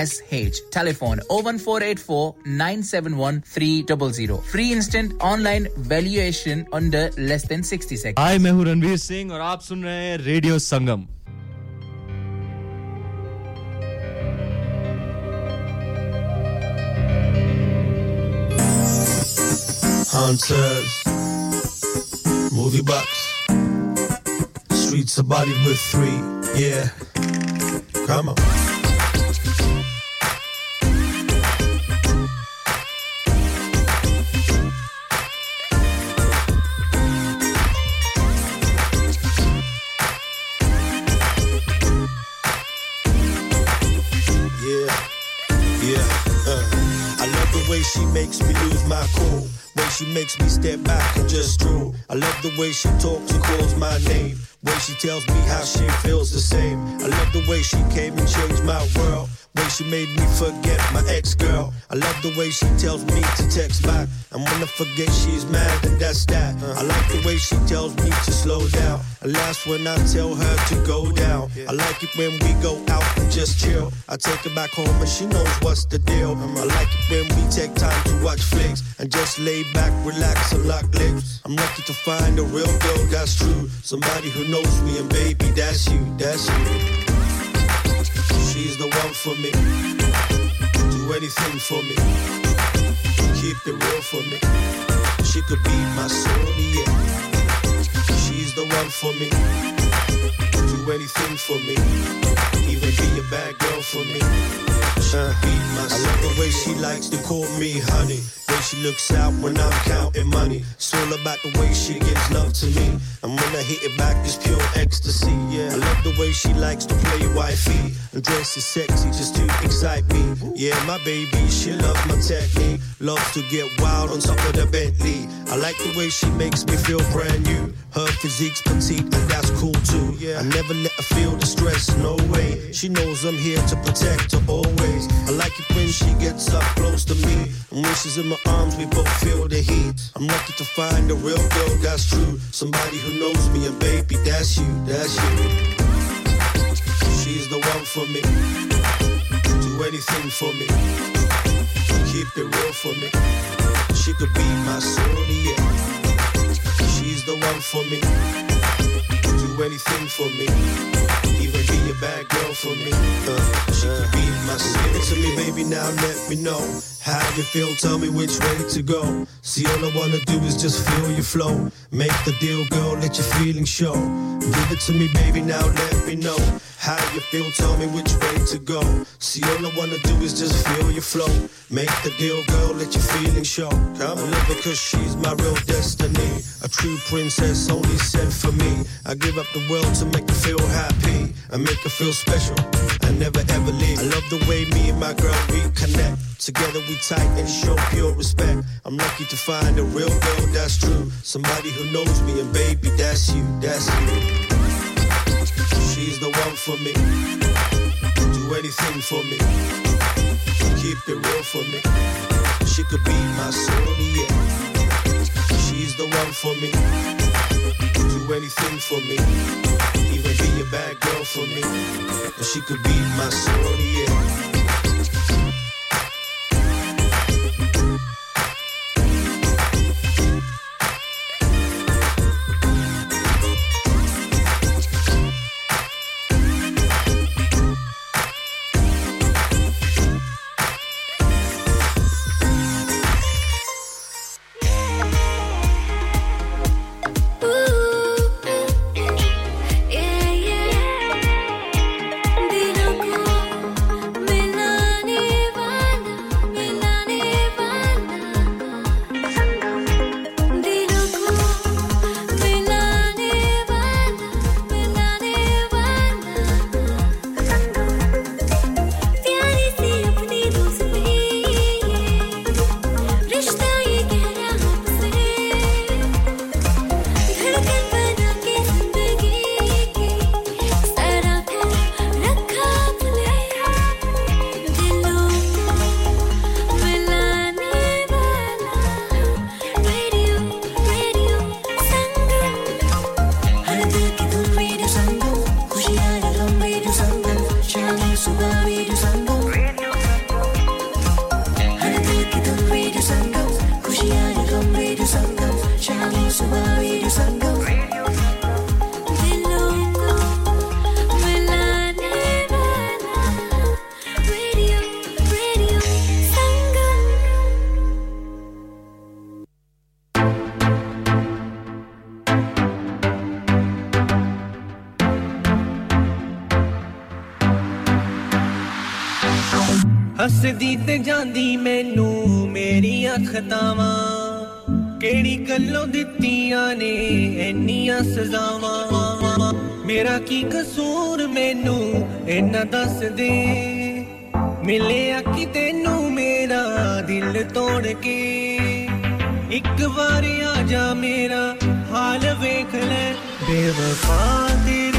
S H telephone O one four eight four nine seven one three double zero free instant online valuation under less than sixty second हाय मैं हूँ रणवीर सिंह और आप सुन रहे हैं radio Sangam Hunters, movie box, streets are body with three, yeah. Come on. She makes me lose my cool. Way she makes me step back and just drool. I love the way she talks and calls my name. Way she tells me how she feels the same. I love the way she came and changed my world. Way she made me forget my ex-girl. I love the way she tells me to text back. And when I forget she's mad, and that's that. I like the way she tells me to slow down. And last when I tell her to go down. I like it when we go out and just chill. I take her back home and she knows what's the deal. I like it when we take time to watch flicks and just lay back, relax, and lock lips. I'm lucky to find a real girl that's true. Somebody who knows me, and baby, that's you, that's you. She's the one for me. Do anything for me. Keep it real for me. She could be my soul, yeah. She's the one for me. Do anything for me. Even be a bad girl for me. She could be my soul. I love the way she likes to call me honey. She looks out when I'm counting money. It's all about the way she gives love to me. And when I hit it back, it's pure ecstasy. Yeah, I love the way she likes to play wifey and dress is sexy just to excite me. Yeah, my baby, she loves my technique. Loves to get wild on top of the Bentley. I like the way she makes me feel brand new. Her physique's petite and that's cool too. Yeah, I never let her feel the stress. No way. She knows I'm here to protect her always. I like it when she gets up close to me. And when she's in my arms, we both feel the heat. I'm lucky to find a real girl that's true. Somebody who knows me, and baby, that's you, that's you. She's the one for me. Do anything for me. Keep it real for me. She could be my yeah. She's the one for me. Do anything for me. Even be a bad girl for me. Uh, she could be my. Give it to me, baby, now let me know. How you feel, tell me which way to go. See, all I wanna do is just feel your flow. Make the deal, girl, let your feelings show. Give it to me, baby, now let me know. How you feel, tell me which way to go. See, all I wanna do is just feel your flow. Make the deal, girl, let your feelings show. Come on, love cause she's my real destiny. A true princess only sent for me. I give up the world to make her feel happy. I make her feel special. I never ever leave. I love the way me and my girl reconnect. Together we tight and show pure respect. I'm lucky to find a real girl that's true. Somebody who knows me and baby, that's you, that's you. She's the one for me. Do anything for me. Keep it real for me. She could be my soul, yeah. She's the one for me. Do anything for me. Even be a bad girl for me. She could be my soul, yeah. ਸਜ਼ਾਵਾਂ ਮੇਰਾ ਕੀ ਕਸੂਰ ਮੈਨੂੰ ਇਹਨਾਂ ਦੱਸ ਦੇ ਮਿਲਿਆ ਕਿ ਤੈਨੂੰ ਮੇਰਾ ਦਿਲ ਤੋੜ ਕੇ? ਇੱਕ ਵਾਰ ਆ ਜਾ ਮੇਰਾ, ਹਾਲ ਵੇਖ ਲੈ, ਬੇਵਫਾ ਦੀ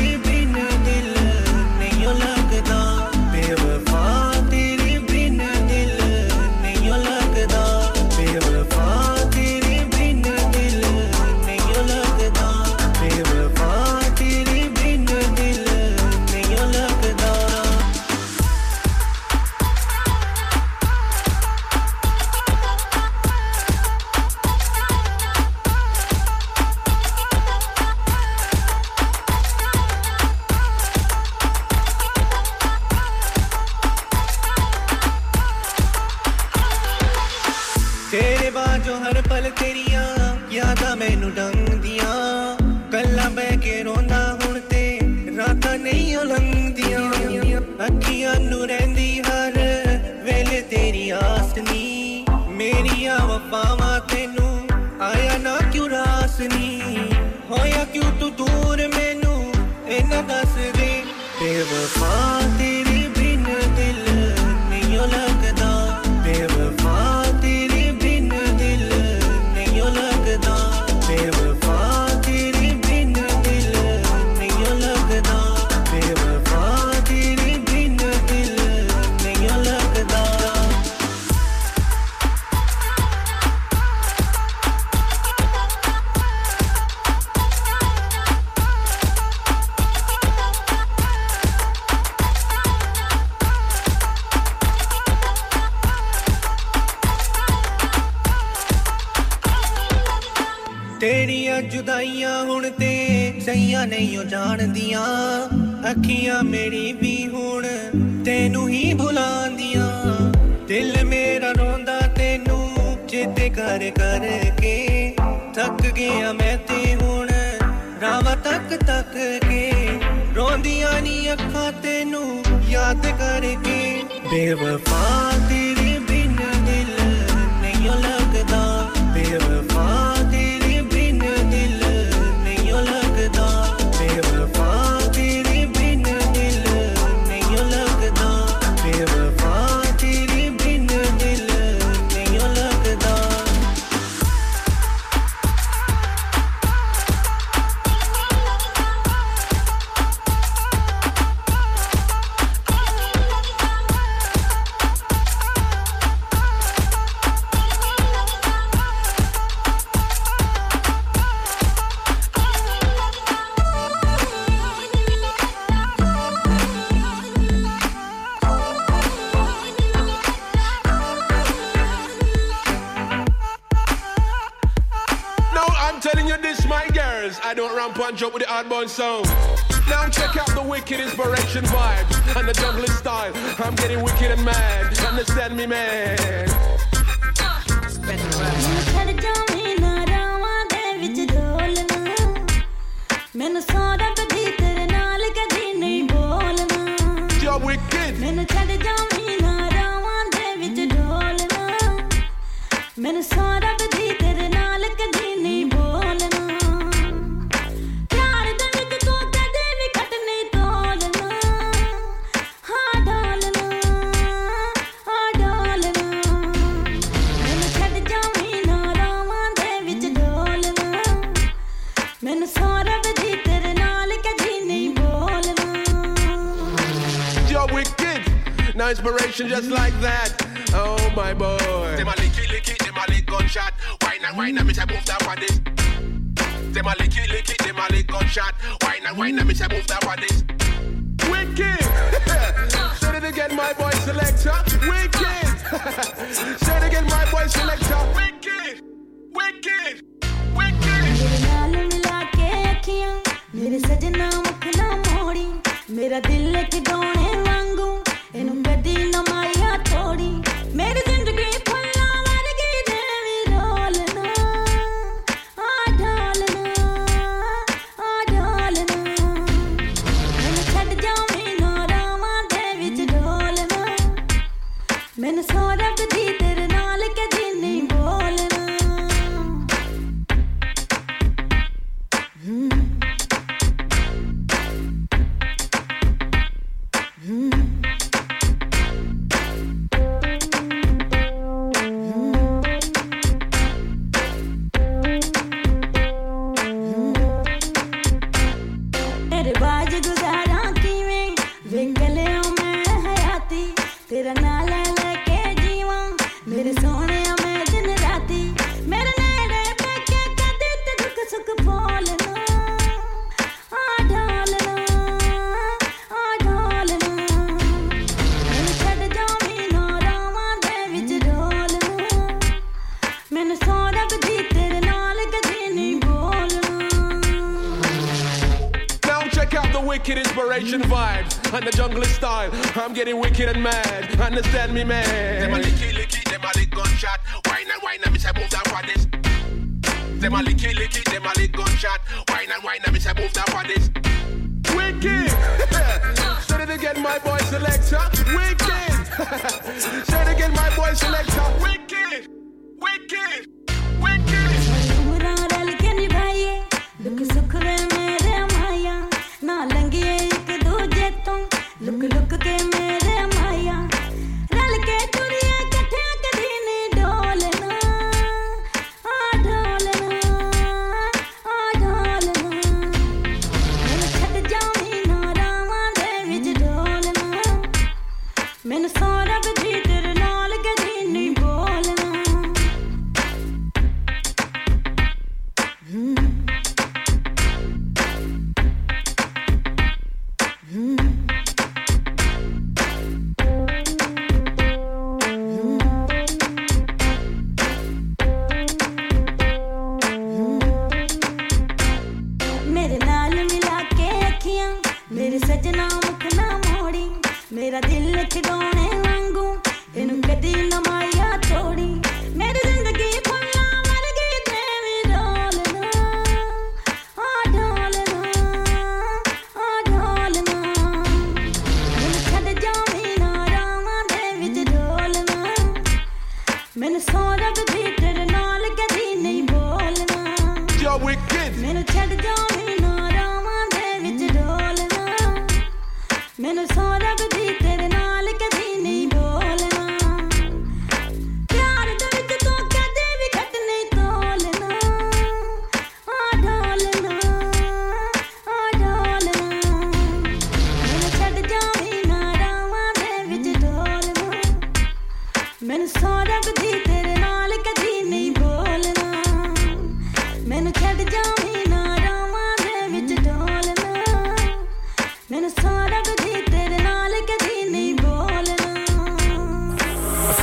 so and so.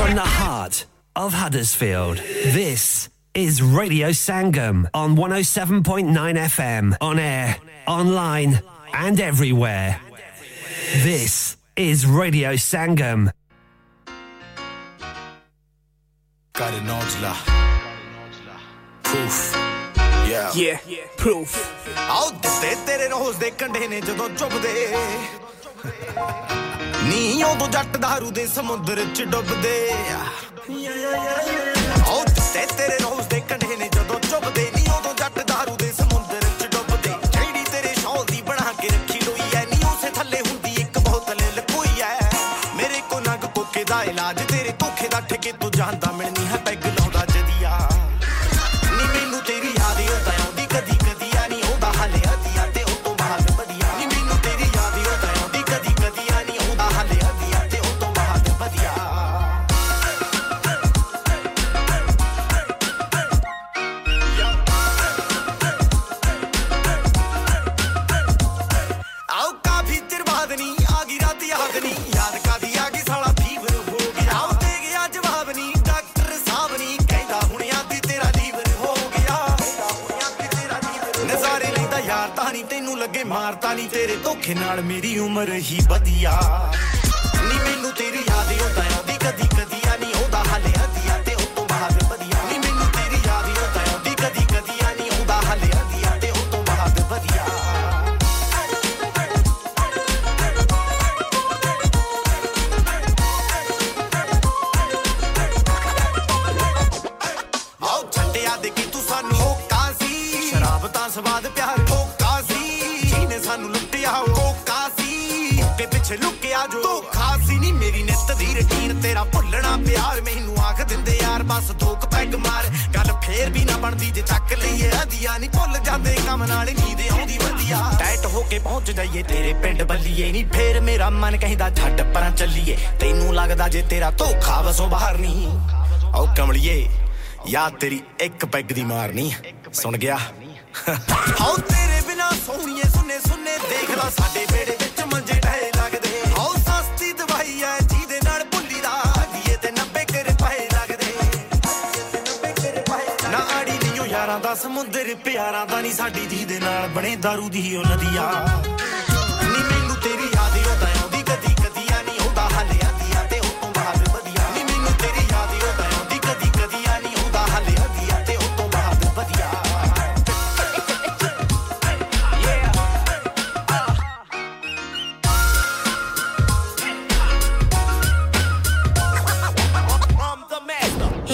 from the heart of Huddersfield. This is Radio Sangam on 107.9 FM, on air, online, and everywhere. This is Radio Sangam. Got Proof. Yeah. Yeah. Proof. ਆਉ ਦਿੱਤੇ ਤੇਰੇ ਰੋਜ਼ ਦੇ ਕੰਢੇ ਨੇ ਜਦੋਂ ਚੁੱਭਦੇ ਨੀ ਉਦੋਂ ਜੱਟ ਦਾਰੂ ਦੇ ਸਮੁੰਦਰ ਚ ਡੁੱਬਦੇ ਆਉ ਤੇ ਤੇਰੇ ਰੋਜ਼ ਦੇ ਕੰਢੇ ਨੇ ਜਦੋਂ ਚੁੱਭਦੇ ਨੀ ਉਦੋਂ ਜੱਟ ਦਾਰੂ ਦੇ ਸਮੁੰਦਰ ਚ ਡੁੱਬਦੇ। ਜਿਹੜੀ ਤੇਰੇ ਸ਼ੌਲ ਦੀ ਬਣਾ ਕੇ ਰੱਖੀ ਲੋਈ ਐ ਨੀ ਉਸੇ ਥੱਲੇ ਹੁੰਦੀ, ਇੱਕ ਬੋਤਲ ਲਕੋਈ ਐ। ਮੇਰੇ ਕੋ ਨਗ ਕੋਕੇ ਦਾ ਇਲਾਜ, ਤੇਰੇ ਧੋਖੇ ਦਾ ਠੇਕੇ ਤੂੰ ਜਾਂਦਾ ਮਿਲਣੀ ਹੈ ਪੈਗ ਤੇਰੇ ਧੋਖੇ ਨਾਲ ਮੇਰੀ ਉਮਰ ਹੀ ਵਧੀਆ। ਨੀ ਮੈਨੂੰ ਤੇਰੀ ਯਾਦ ਹੀ ਹੁੰਦਾ ਆਉਂਦੀ ਕਦੀ ਕਦੀ ਬੱਲੀਆ ਨਹੀਂ ਭੁੱਲ ਜਾਂਦੇ ਕੰਮ ਨਾਲ ਨੀਂਦ ਆਉਂਦੀ ਵਧੀਆ। ਟਾਈਟ ਹੋ ਕੇ ਪਹੁੰਚ ਜਾਈਏ ਤੇਰੇ ਪਿੰਡ ਬੱਲੀਏ ਨਹੀਂ ਫੇਰ ਮੇਰਾ ਮਨ ਕਹਿੰਦਾ ਛੱਡ ਪਰਾਂ ਚੱਲੀਏ। ਤੈਨੂੰ ਲੱਗਦਾ ਜੇ ਤੇਰਾ ਧੋਖਾ ਵਸੋਂ ਬਾਹਰ ਨਹੀਂ ਓ ਕਮਲਿਏ ਯਾਦ ਤੇਰੀ ਇੱਕ ਪੈਗ ਦੀ ਮਾਰਨੀ ਸੁਣ ਗਿਆ। ਹਾਉ ਤੇਰੇ ਬਿਨਾ ਸੋਹਣੀਏ ਸੁਨੇ ਸੁਨੇ ਦੇਖ ਲੈ ਸਾਡੇ ਸਮੁੰਦਰ ਪਿਆਰਾਂ ਦਾ ਨਹੀਂ ਸਾਡੀ ਜੀ ਦੇ ਨਾਲ, ਬਣੇ दारू ਦੀ ਉਹ ਨਦੀਆ ਨੀ ਮੈਨੂੰ ਤੇਰੀ ਯਾਦ ਹੀ ਉਦਾਂ ਆਉਂਦੀ, ਕਦੀ ਕਦੀ ਆ ਨਹੀਂ ਹੁੰਦਾ ਹਾਲੇ ਆਦੀ ਆ ਤੇ ਉਤੋਂ ਬਾਅਦ ਵਧੀਆ। ਨੀ ਮੈਨੂੰ ਤੇਰੀ ਯਾਦ ਹੀ ਉਦਾਂ ਆਉਂਦੀ, ਕਦੀ ਕਦੀ ਆ ਨਹੀਂ ਹੁੰਦਾ ਹਾਲੇ ਆਦੀ ਆ ਤੇ ਉਤੋਂ ਬਾਅਦ ਵਧੀਆ।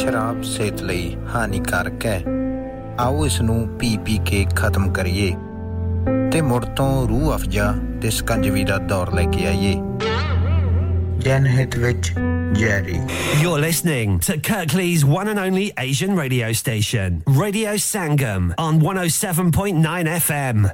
ਸ਼ਰਾਬ ਸਿਹਤ ਲਈ ਹਾਨੀਕਾਰਕ ਹੈ। ਆਓ ਇਸ ਨੂੰ ਪੀ ਪੀ ਕੇ ਖਤਮ ਕਰੀਏ ਤੇ ਮੁੜ ਤੋਂ ਰੂਹ ਅਫਜਾ ਤੇ ਸਕੰਜਵੀ ਦਾ ਦੌਰ ਲੈ ਕੇ ਆਈਏ ਜਨਹਿਤ ਵਿੱਚ Jerry. You're listening to Kirkley's one and only Asian radio station, Radio Sangam, on 107.9 FM.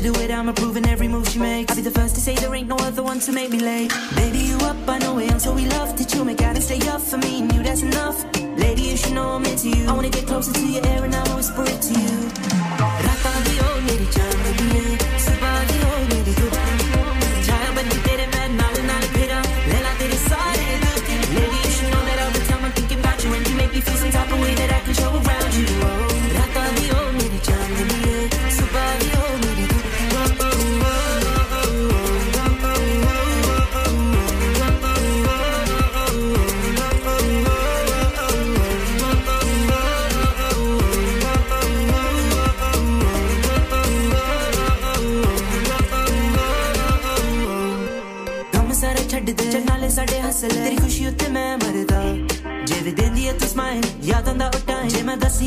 to do it, I'm approving every move she makes. I'll be the first to say there ain't no other one to make me late. Baby, you up, I know it, I'm so we love that you make out and stay up for me, and you, that's enough. Lady, you should know I'm into you. I wanna get closer to your air and I'll whisper it to you.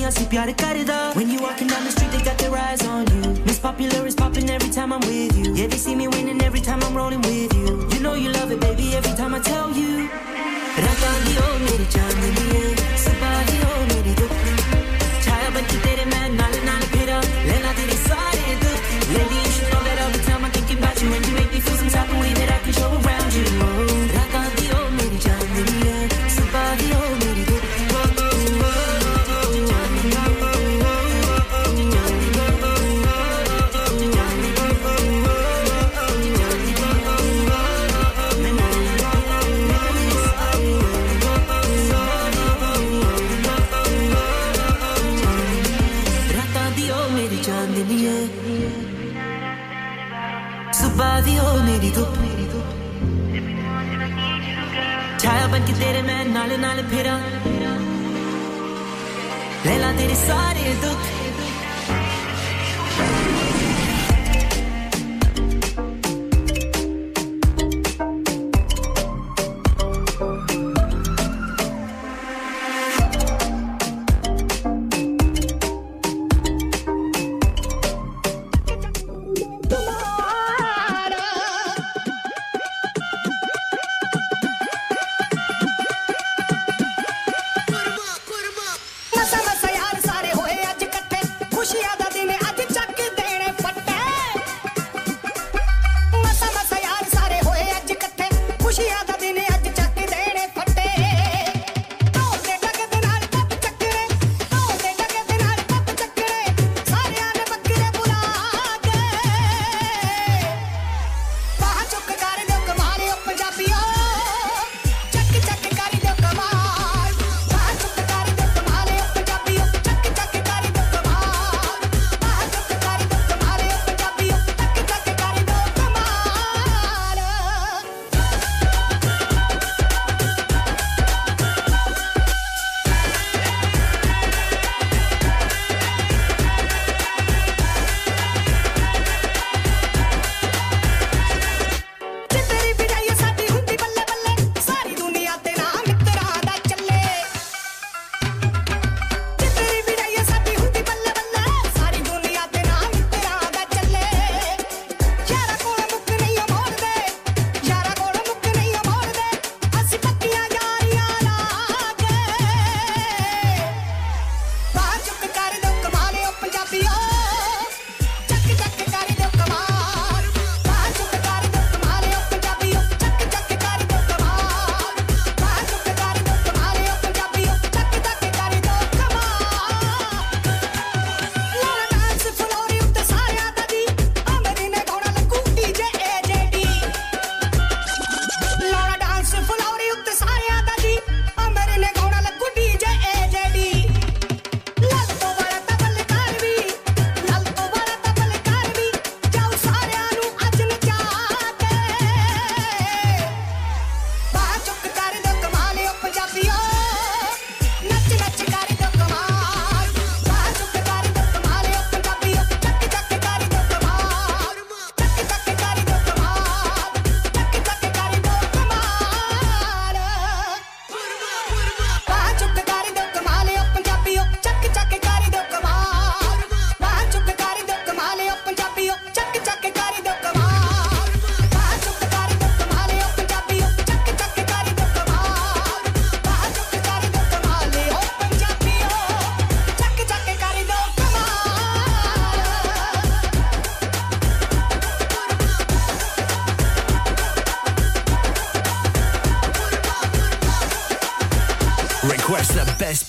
I'll see you to cut it. When you walking down the street, they got their eyes on you. Miss Popular is popping every time I'm with you. Yeah, they see me winning every time I'm rolling with you.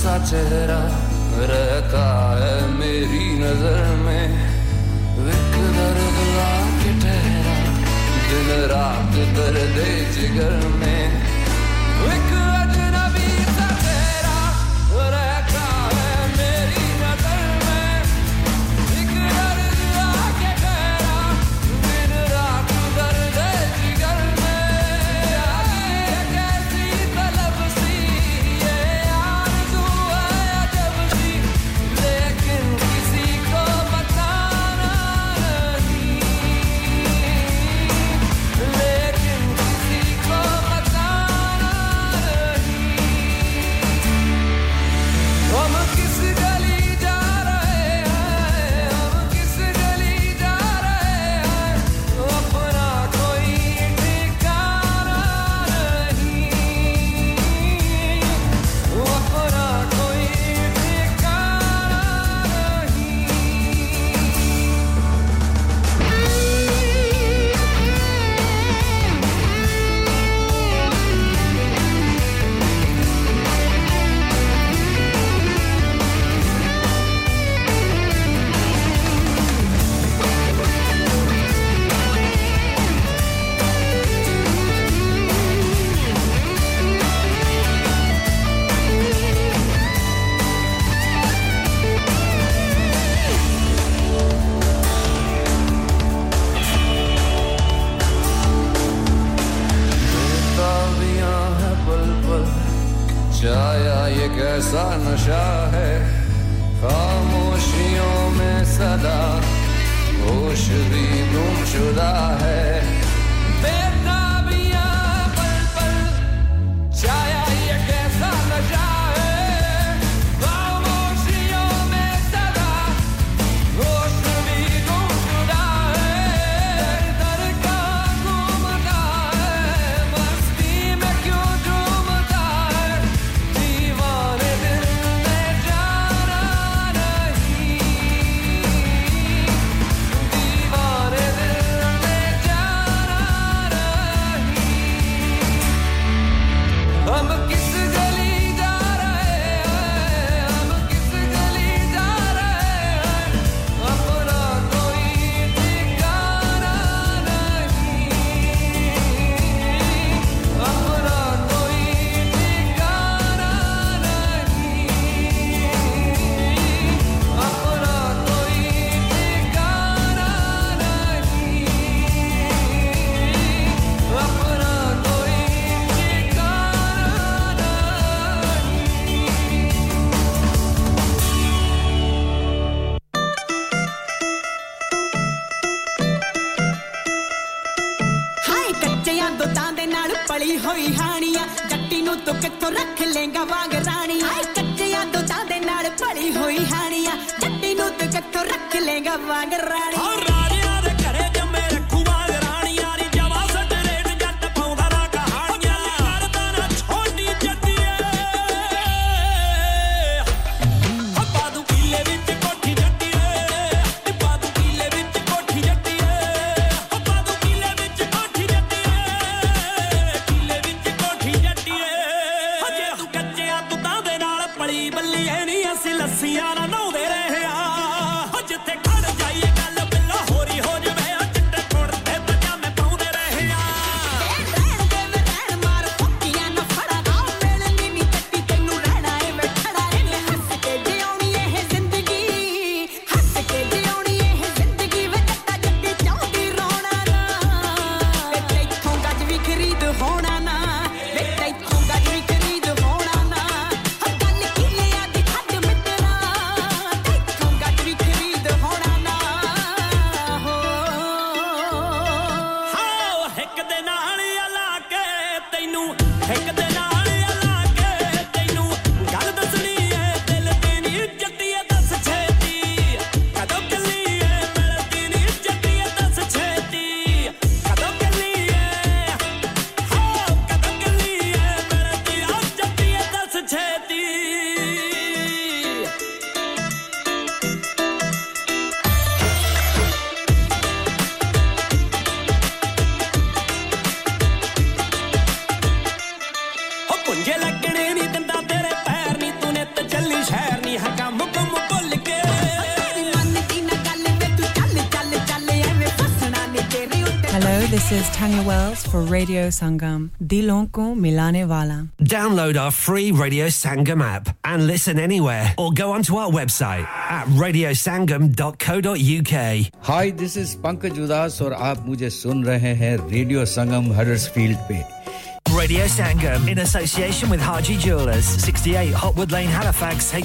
सा चेहरा रहता है मेरी नज़र में। Wick दर्द ला ठहरा, दिन रात दर्द जिगर में। विक for Radio Sangam, Dilonko Milane Vala. Download our free Radio Sangam app and listen anywhere or go onto our website at radiosangam.co.uk. Hi, this is Pankaj Udhas or आप मुझे सुन Radio Sangam radio Sangam Radio Sangam in association with Haji Jewelers, 68 Hopwood Lane, Halifax, H-